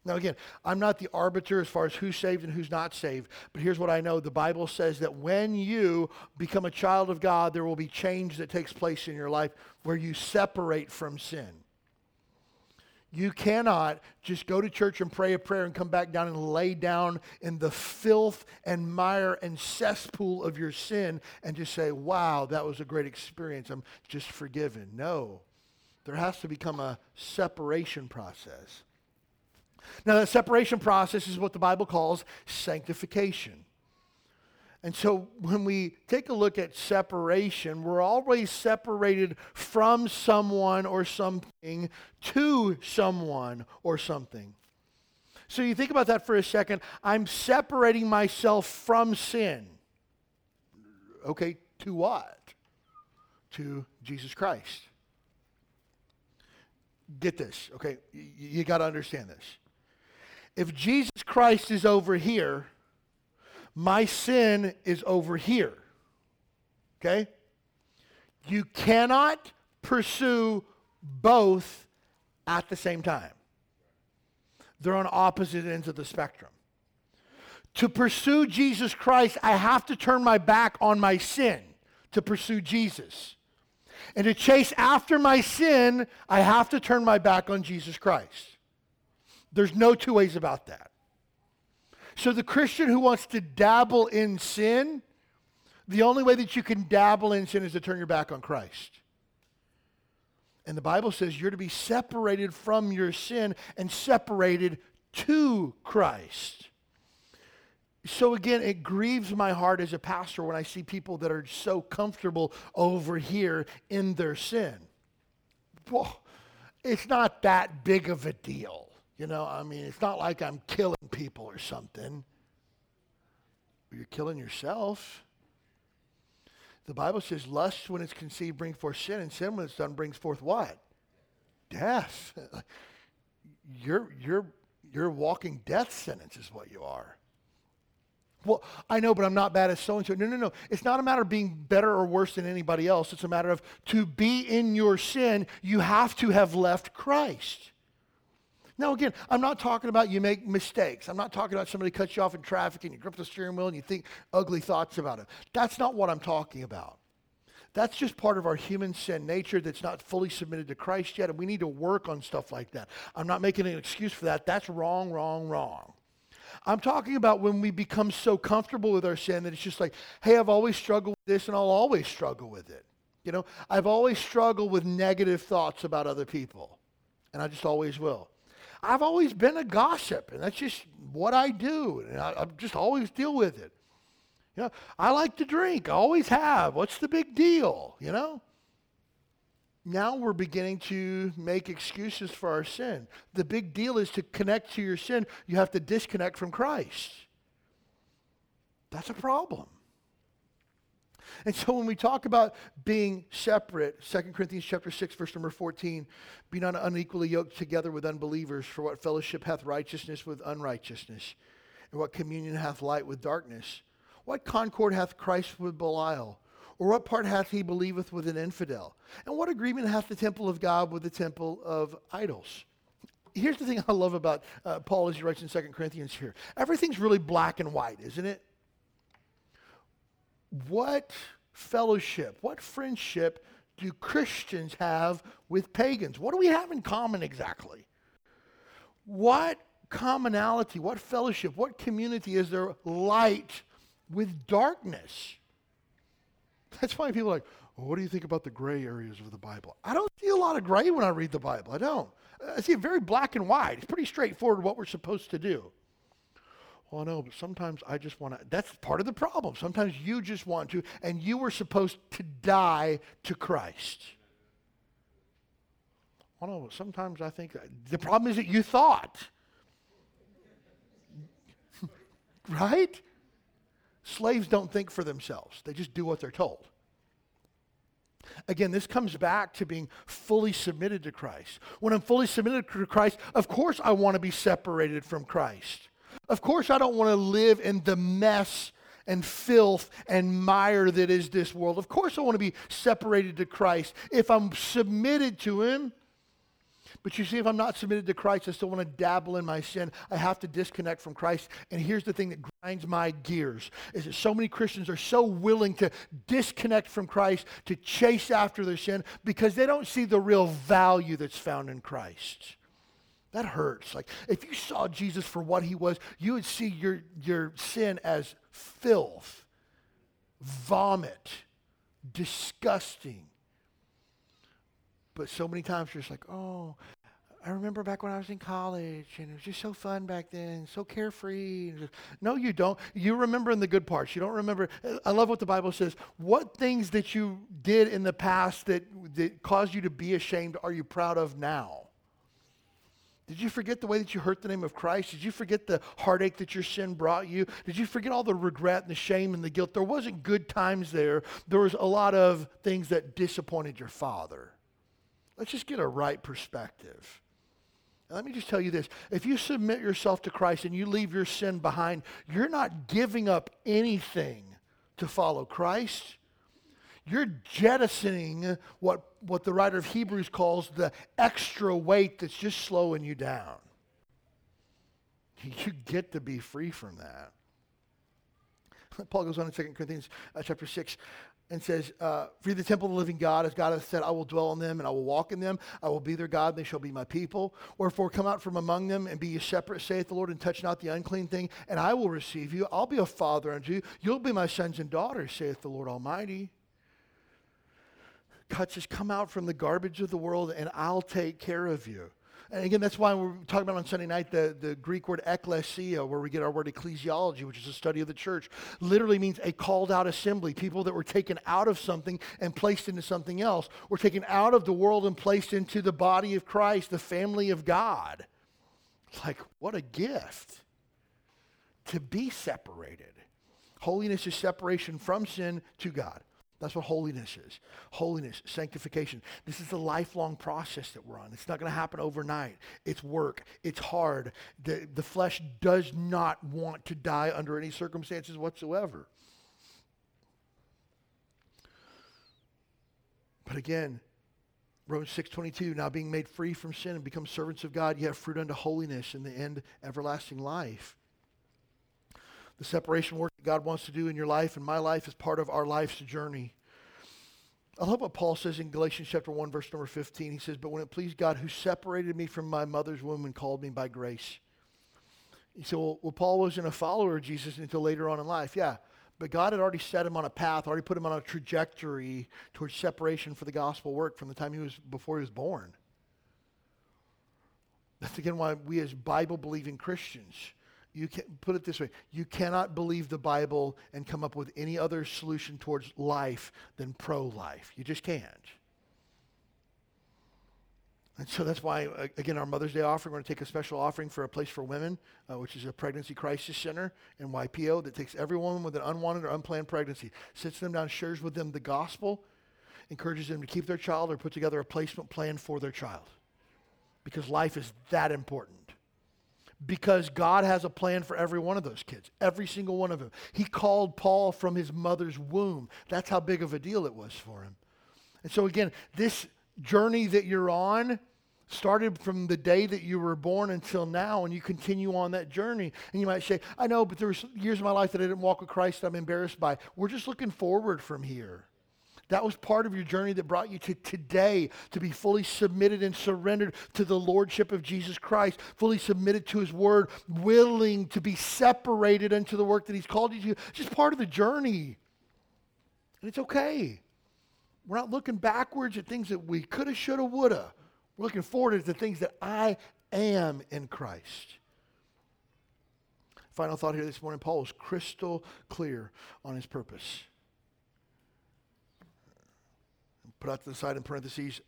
Now, again, I'm not the arbiter as far as who's saved and who's not saved, but here's what I know. The Bible says that when you become a child of God, there will be change that takes place in your life where you separate from sin. You cannot just go to church and pray a prayer and come back down and lay down in the filth and mire and cesspool of your sin and just say, wow, that was a great experience. I'm just forgiven. No. There has to become a separation process. Now, that separation process is what the Bible calls sanctification. And so when we take a look at separation, we're always separated from someone or something to someone or something. So you think about that for a second. I'm separating myself from sin. Okay, to what? To Jesus Christ. Get this, okay? You, you got to understand this. If Jesus Christ is over here, my sin is over here. Okay? You cannot pursue both at the same time. They're on opposite ends of the spectrum. To pursue Jesus Christ, I have to turn my back on my sin to pursue Jesus. And to chase after my sin, I have to turn my back on Jesus Christ. There's no two ways about that. So the Christian who wants to dabble in sin, the only way that you can dabble in sin is to turn your back on Christ. And the Bible says you're to be separated from your sin and separated to Christ. So again, it grieves my heart as a pastor when I see people that are so comfortable over here in their sin. Well, it's not that big of a deal. You know, I mean, it's not like I'm killing people or something. You're killing yourself. The Bible says lust, when it's conceived, brings forth sin, and sin, when it's done, brings forth what? Death. you're, you're, you're walking death sentence, is what you are. Well, I know, but I'm not bad at so and so. No, no, no. It's not a matter of being better or worse than anybody else. It's a matter of to be in your sin, you have to have left Christ. Now, again, I'm not talking about you make mistakes. I'm not talking about somebody cuts you off in traffic and you grip the steering wheel and you think ugly thoughts about it. That's not what I'm talking about. That's just part of our human sin nature that's not fully submitted to Christ yet, and we need to work on stuff like that. I'm not making an excuse for that. That's wrong, wrong, wrong. I'm talking about when we become so comfortable with our sin that it's just like, hey, I've always struggled with this and I'll always struggle with it. You know, I've always struggled with negative thoughts about other people, and I just always will. I've always been a gossip, and that's just what I do. And I, I just always deal with it. You know, I like to drink. I always have. What's the big deal? You know? Now we're beginning to make excuses for our sin. The big deal is to connect to your sin, you have to disconnect from Christ. That's a problem. And so when we talk about being separate, 2 Corinthians chapter 6, verse number 14, be not unequally yoked together with unbelievers, for what fellowship hath righteousness with unrighteousness? And what communion hath light with darkness? What concord hath Christ with Belial? Or what part hath he believeth with an infidel? And what agreement hath the temple of God with the temple of idols? Here's the thing I love about uh, Paul as he writes in 2 Corinthians here. Everything's really black and white, isn't it? What fellowship, what friendship do Christians have with pagans? What do we have in common exactly? What commonality, what fellowship, what community is there light with darkness? That's why people are like, well, what do you think about the gray areas of the Bible? I don't see a lot of gray when I read the Bible. I don't. I see it very black and white. It's pretty straightforward what we're supposed to do. Well, no, but sometimes I just want to. That's part of the problem. Sometimes you just want to, and you were supposed to die to Christ. Well, no, but sometimes I think the problem is that you thought. right? Slaves don't think for themselves, they just do what they're told. Again, this comes back to being fully submitted to Christ. When I'm fully submitted to Christ, of course I want to be separated from Christ. Of course, I don't want to live in the mess and filth and mire that is this world. Of course, I want to be separated to Christ if I'm submitted to Him. But you see, if I'm not submitted to Christ, I still want to dabble in my sin. I have to disconnect from Christ. And here's the thing that grinds my gears is that so many Christians are so willing to disconnect from Christ, to chase after their sin, because they don't see the real value that's found in Christ. That hurts. Like if you saw Jesus for what he was, you would see your, your sin as filth, vomit, disgusting. But so many times you're just like, oh, I remember back when I was in college and it was just so fun back then, so carefree. No, you don't. You remember in the good parts. You don't remember. I love what the Bible says. What things that you did in the past that, that caused you to be ashamed are you proud of now? Did you forget the way that you hurt the name of Christ? Did you forget the heartache that your sin brought you? Did you forget all the regret and the shame and the guilt? There wasn't good times there. There was a lot of things that disappointed your father. Let's just get a right perspective. Let me just tell you this. If you submit yourself to Christ and you leave your sin behind, you're not giving up anything to follow Christ. You're jettisoning what, what the writer of Hebrews calls the extra weight that's just slowing you down. You get to be free from that. Paul goes on in 2 Corinthians uh, chapter 6 and says, uh, For the temple of the living God, as God hath said, I will dwell in them and I will walk in them. I will be their God, and they shall be my people. Wherefore come out from among them and be ye separate, saith the Lord, and touch not the unclean thing, and I will receive you. I'll be a father unto you. You'll be my sons and daughters, saith the Lord Almighty. God says, Come out from the garbage of the world, and I'll take care of you. And again, that's why we're talking about on Sunday night the, the Greek word ekklesia, where we get our word ecclesiology, which is a study of the church, literally means a called out assembly. People that were taken out of something and placed into something else, were taken out of the world and placed into the body of Christ, the family of God. Like, what a gift to be separated. Holiness is separation from sin to God. That's what holiness is. Holiness, sanctification. This is a lifelong process that we're on. It's not going to happen overnight. It's work. It's hard. The, the flesh does not want to die under any circumstances whatsoever. But again, Romans 6:22, now being made free from sin and become servants of God, you have fruit unto holiness and the end everlasting life. The separation work that God wants to do in your life and my life is part of our life's journey. I love what Paul says in Galatians chapter 1, verse number 15. He says, But when it pleased God who separated me from my mother's womb and called me by grace. He said, well, well, Paul wasn't a follower of Jesus until later on in life. Yeah, but God had already set him on a path, already put him on a trajectory towards separation for the gospel work from the time he was before he was born. That's again why we as Bible believing Christians you can put it this way you cannot believe the bible and come up with any other solution towards life than pro-life. You just can't. And so that's why again our mother's day offering we're going to take a special offering for a place for women uh, which is a pregnancy crisis center in ypo that takes every woman with an unwanted or unplanned pregnancy sits them down shares with them the gospel encourages them to keep their child or put together a placement plan for their child. Because life is that important because God has a plan for every one of those kids, every single one of them. He called Paul from his mother's womb. That's how big of a deal it was for him. And so, again, this journey that you're on started from the day that you were born until now, and you continue on that journey. And you might say, I know, but there were years of my life that I didn't walk with Christ I'm embarrassed by. We're just looking forward from here. That was part of your journey that brought you to today to be fully submitted and surrendered to the Lordship of Jesus Christ, fully submitted to His Word, willing to be separated unto the work that He's called you to. It's just part of the journey. And it's okay. We're not looking backwards at things that we coulda, shoulda, woulda. We're looking forward to the things that I am in Christ. Final thought here this morning Paul was crystal clear on his purpose. Put out to the side in parentheses,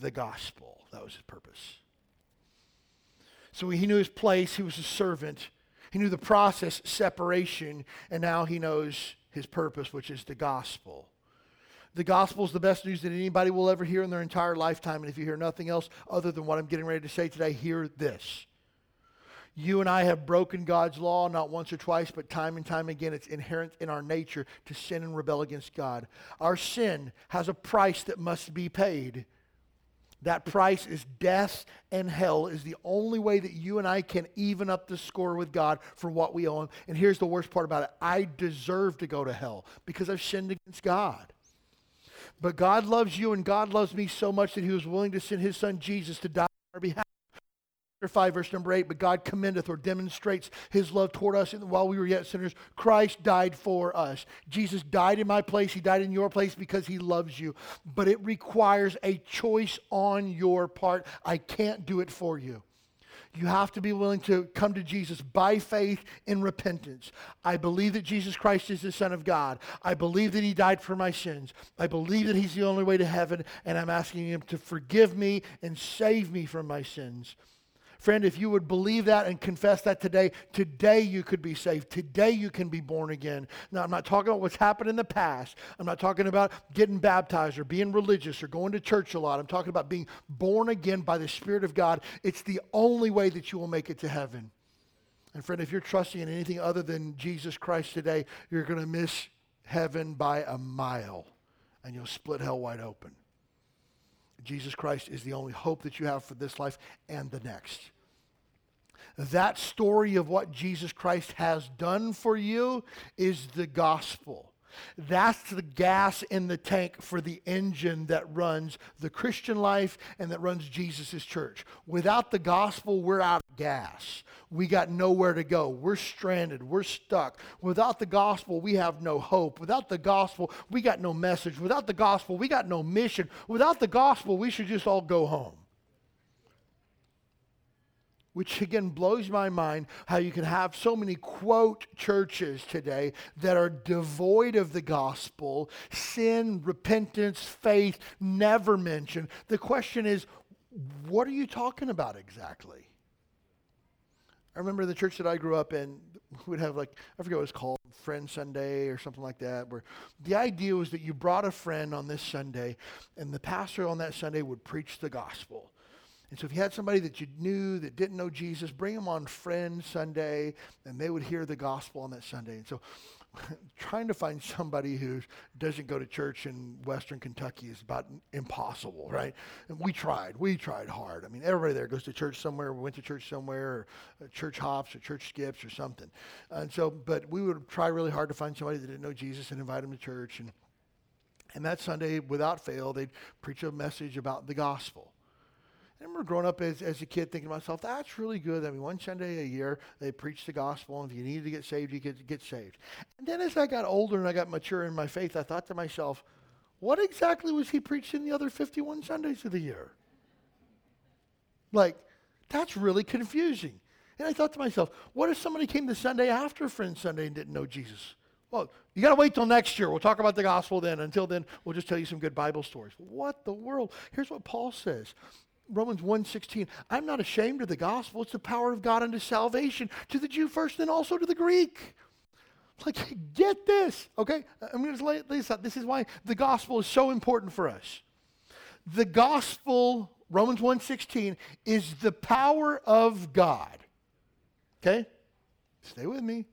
the gospel. That was his purpose. So he knew his place. He was a servant. He knew the process, separation, and now he knows his purpose, which is the gospel. The gospel is the best news that anybody will ever hear in their entire lifetime. And if you hear nothing else other than what I'm getting ready to say today, hear this. You and I have broken God's law not once or twice, but time and time again. It's inherent in our nature to sin and rebel against God. Our sin has a price that must be paid. That price is death and hell is the only way that you and I can even up the score with God for what we owe him. And here's the worst part about it. I deserve to go to hell because I've sinned against God. But God loves you and God loves me so much that he was willing to send his son Jesus to die on our behalf 5, verse number 8, but God commendeth or demonstrates his love toward us while we were yet sinners. Christ died for us. Jesus died in my place. He died in your place because he loves you. But it requires a choice on your part. I can't do it for you. You have to be willing to come to Jesus by faith in repentance. I believe that Jesus Christ is the Son of God. I believe that He died for my sins. I believe that He's the only way to heaven, and I'm asking Him to forgive me and save me from my sins. Friend, if you would believe that and confess that today, today you could be saved. Today you can be born again. Now, I'm not talking about what's happened in the past. I'm not talking about getting baptized or being religious or going to church a lot. I'm talking about being born again by the Spirit of God. It's the only way that you will make it to heaven. And friend, if you're trusting in anything other than Jesus Christ today, you're going to miss heaven by a mile and you'll split hell wide open. Jesus Christ is the only hope that you have for this life and the next. That story of what Jesus Christ has done for you is the gospel. That's the gas in the tank for the engine that runs the Christian life and that runs Jesus' church. Without the gospel, we're out of gas. We got nowhere to go. We're stranded. We're stuck. Without the gospel, we have no hope. Without the gospel, we got no message. Without the gospel, we got no mission. Without the gospel, we should just all go home which again blows my mind how you can have so many quote churches today that are devoid of the gospel, sin, repentance, faith, never mentioned. The question is, what are you talking about exactly? I remember the church that I grew up in would have like, I forget what it was called, Friend Sunday or something like that, where the idea was that you brought a friend on this Sunday and the pastor on that Sunday would preach the gospel. And so if you had somebody that you knew that didn't know Jesus, bring them on Friend Sunday, and they would hear the gospel on that Sunday. And so trying to find somebody who doesn't go to church in Western Kentucky is about impossible, right? And we tried. We tried hard. I mean, everybody there goes to church somewhere, went to church somewhere, or uh, church hops or church skips or something. And so, but we would try really hard to find somebody that didn't know Jesus and invite them to church. And, and that Sunday, without fail, they'd preach a message about the gospel. I remember growing up as, as a kid thinking to myself, that's really good. I mean, one Sunday a year, they preach the gospel, and if you needed to get saved, you could get saved. And then as I got older and I got mature in my faith, I thought to myself, what exactly was he preaching the other 51 Sundays of the year? Like, that's really confusing. And I thought to myself, what if somebody came the Sunday after Friend Sunday and didn't know Jesus? Well, you got to wait till next year. We'll talk about the gospel then. Until then, we'll just tell you some good Bible stories. What the world? Here's what Paul says Romans 1:16, I'm not ashamed of the gospel. It's the power of God unto salvation to the Jew first and also to the Greek. Like, get this, okay? I'm going to lay this out. This is why the gospel is so important for us. The gospel, Romans 1:16, is the power of God. Okay? Stay with me.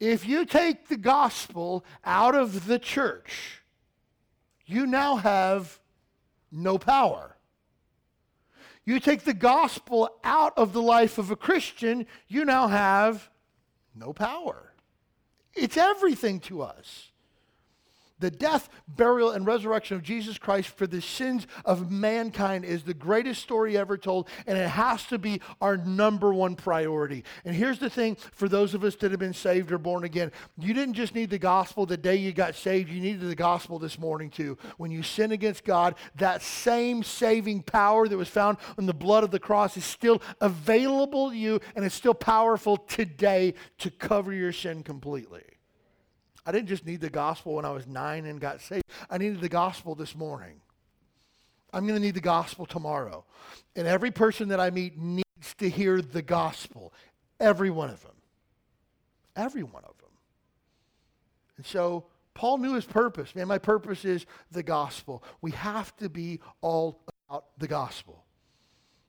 If you take the gospel out of the church, you now have no power. You take the gospel out of the life of a Christian, you now have no power. It's everything to us the death, burial, and resurrection of Jesus Christ for the sins of mankind is the greatest story ever told, and it has to be our number one priority. And here's the thing for those of us that have been saved or born again you didn't just need the gospel the day you got saved, you needed the gospel this morning too. When you sin against God, that same saving power that was found in the blood of the cross is still available to you, and it's still powerful today to cover your sin completely. I didn't just need the gospel when I was nine and got saved. I needed the gospel this morning. I'm going to need the gospel tomorrow. And every person that I meet needs to hear the gospel. Every one of them. Every one of them. And so Paul knew his purpose. Man, my purpose is the gospel. We have to be all about the gospel.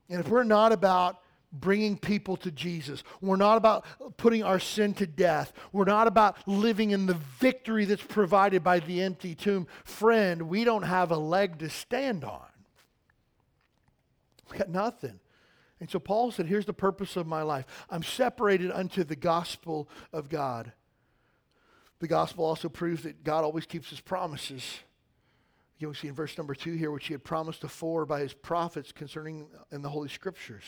And if we're not about bringing people to Jesus. We're not about putting our sin to death. We're not about living in the victory that's provided by the empty tomb. Friend, we don't have a leg to stand on. We got nothing. And so Paul said, Here's the purpose of my life I'm separated unto the gospel of God. The gospel also proves that God always keeps his promises. You know, we see in verse number two here, which he had promised afore by his prophets concerning in the Holy Scriptures.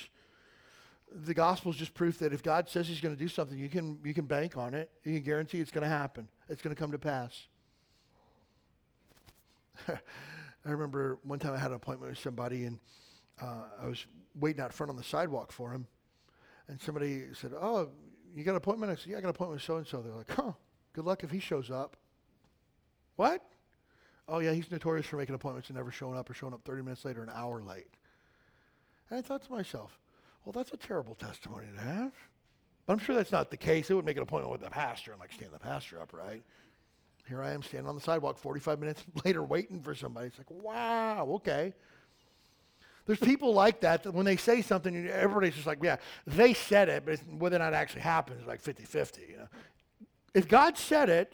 The gospel is just proof that if God says he's going to do something, you can, you can bank on it. You can guarantee it's going to happen. It's going to come to pass. I remember one time I had an appointment with somebody and uh, I was waiting out front on the sidewalk for him. And somebody said, Oh, you got an appointment? I said, Yeah, I got an appointment with so and so. They're like, Huh, good luck if he shows up. What? Oh, yeah, he's notorious for making appointments and never showing up or showing up 30 minutes later, an hour late. And I thought to myself, well, that's a terrible testimony to have. But I'm sure that's not the case. They would make an appointment with the pastor and like stand the pastor up, right? Here I am standing on the sidewalk 45 minutes later waiting for somebody. It's like, wow, okay. There's people like that that when they say something, everybody's just like, yeah, they said it, but whether or not it actually happens is like 50 50. You know? If God said it,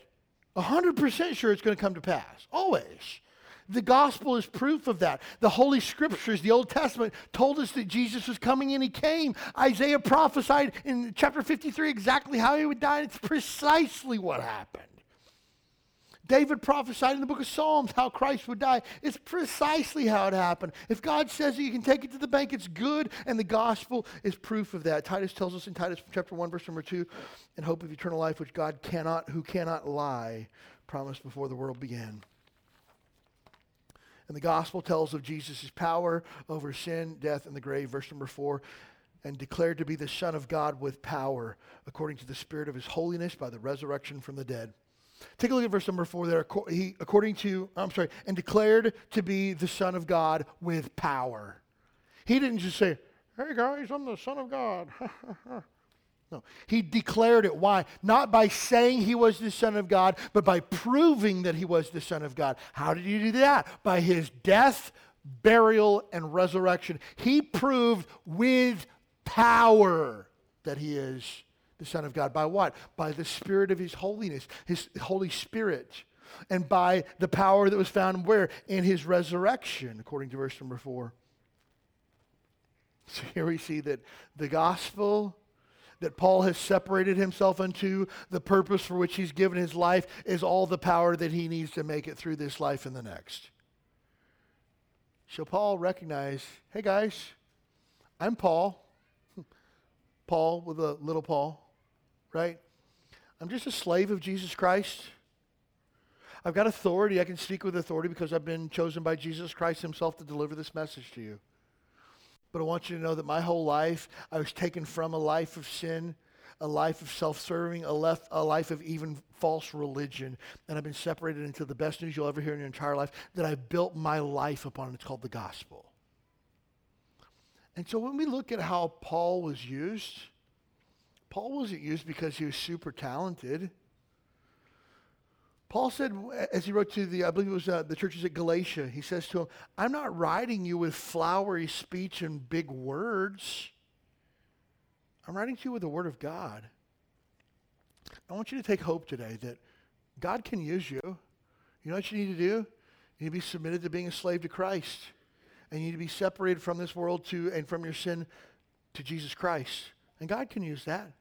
100% sure it's going to come to pass. Always. The gospel is proof of that. The Holy Scriptures, the Old Testament, told us that Jesus was coming and he came. Isaiah prophesied in chapter 53 exactly how he would die. And it's precisely what happened. David prophesied in the book of Psalms how Christ would die. It's precisely how it happened. If God says it, you can take it to the bank, it's good, and the gospel is proof of that. Titus tells us in Titus chapter 1, verse number 2, in hope of eternal life, which God cannot, who cannot lie, promised before the world began. And the gospel tells of Jesus' power over sin, death, and the grave, verse number 4 and declared to be the Son of God with power, according to the Spirit of his holiness by the resurrection from the dead. Take a look at verse number four there. He, according to, I'm sorry, and declared to be the Son of God with power. He didn't just say, hey guys, I'm the Son of God. no, he declared it. Why? Not by saying he was the Son of God, but by proving that he was the Son of God. How did he do that? By his death, burial, and resurrection. He proved with power that he is the Son of God. By what? By the Spirit of His holiness, His Holy Spirit. And by the power that was found where? In His resurrection, according to verse number four. So here we see that the gospel that Paul has separated himself unto, the purpose for which he's given his life, is all the power that he needs to make it through this life and the next. So Paul recognized, hey guys, I'm Paul. Paul with a little Paul right? I'm just a slave of Jesus Christ. I've got authority. I can speak with authority because I've been chosen by Jesus Christ himself to deliver this message to you. But I want you to know that my whole life, I was taken from a life of sin, a life of self serving, a, left, a life of even false religion. And I've been separated into the best news you'll ever hear in your entire life that I've built my life upon. It's called the gospel. And so when we look at how Paul was used, Paul wasn't used because he was super talented. Paul said, as he wrote to the, I believe it was uh, the churches at Galatia, he says to them, I'm not writing you with flowery speech and big words. I'm writing to you with the word of God. I want you to take hope today that God can use you. You know what you need to do? You need to be submitted to being a slave to Christ. And you need to be separated from this world to and from your sin to Jesus Christ. And God can use that.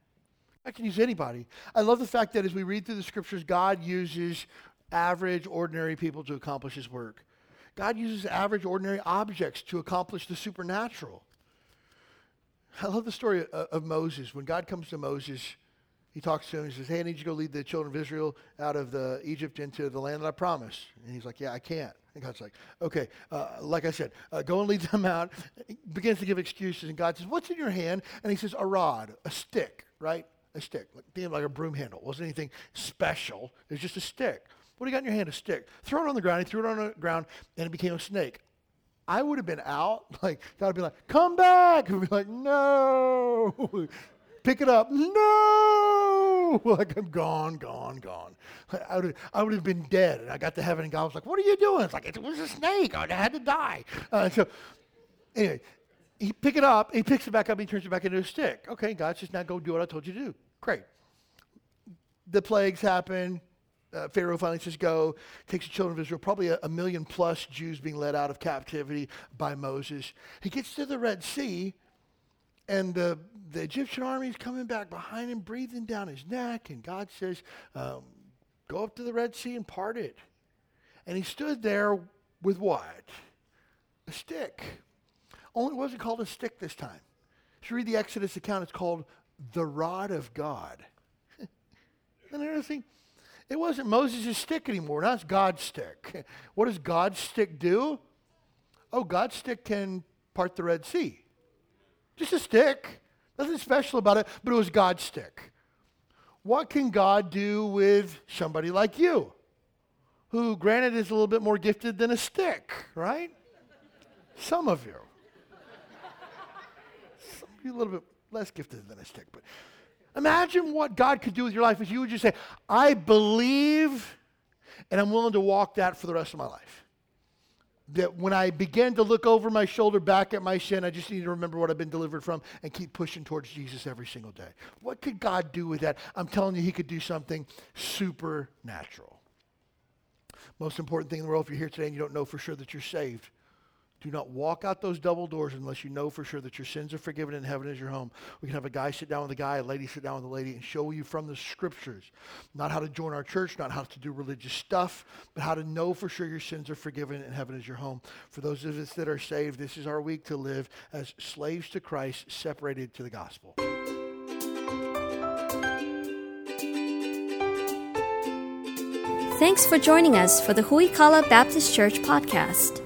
I can use anybody. I love the fact that as we read through the scriptures, God uses average, ordinary people to accomplish his work. God uses average, ordinary objects to accomplish the supernatural. I love the story of, Moses. When God comes to Moses, he talks to him. He says, Hey, I need you to go lead the children of Israel out of the Egypt into the land that I promised. And he's like, Yeah, I can't. And God's like, Okay, uh, like I said, uh, go and lead them out. He begins to give excuses. And God says, What's in your hand? And he says, A rod, a stick, right? A stick. Like, like a broom handle. It wasn't anything special. It was just a stick. What do you got in your hand? A stick. Throw it on the ground. He threw it on the ground, and it became a snake. I would have been out. Like, God would be like, Come back. He'd be like, No. Pick it up. No! Like I'm gone, gone, gone. I would, I would have been dead. And I got to heaven and God was like, what are you doing? It's like, it was a snake. I had to die. Uh, so anyway, he pick it up. He picks it back up. He turns it back into a stick. Okay, God says, now go do what I told you to do. Great. The plagues happen. Uh, Pharaoh finally says, go. Takes the children of Israel, probably a, a million plus Jews being led out of captivity by Moses. He gets to the Red Sea and the, the Egyptian army is coming back behind him, breathing down his neck. And God says, um, Go up to the Red Sea and part it. And he stood there with what? A stick. Only it wasn't called a stick this time. If you read the Exodus account, it's called the rod of God. Isn't? It wasn't Moses' stick anymore. Now it's God's stick. What does God's stick do? Oh, God's stick can part the Red Sea. Just a stick. Nothing special about it, but it was God's stick. What can God do with somebody like you, who, granted, is a little bit more gifted than a stick, right? Some of you. Some of you a little bit less gifted than a stick, but imagine what God could do with your life if you would just say, I believe and I'm willing to walk that for the rest of my life that when I begin to look over my shoulder back at my sin, I just need to remember what I've been delivered from and keep pushing towards Jesus every single day. What could God do with that? I'm telling you, He could do something supernatural. Most important thing in the world, if you're here today and you don't know for sure that you're saved, do not walk out those double doors unless you know for sure that your sins are forgiven and heaven is your home. We can have a guy sit down with a guy, a lady sit down with a lady, and show you from the scriptures not how to join our church, not how to do religious stuff, but how to know for sure your sins are forgiven and heaven is your home. For those of us that are saved, this is our week to live as slaves to Christ, separated to the gospel. Thanks for joining us for the Hui Kala Baptist Church podcast.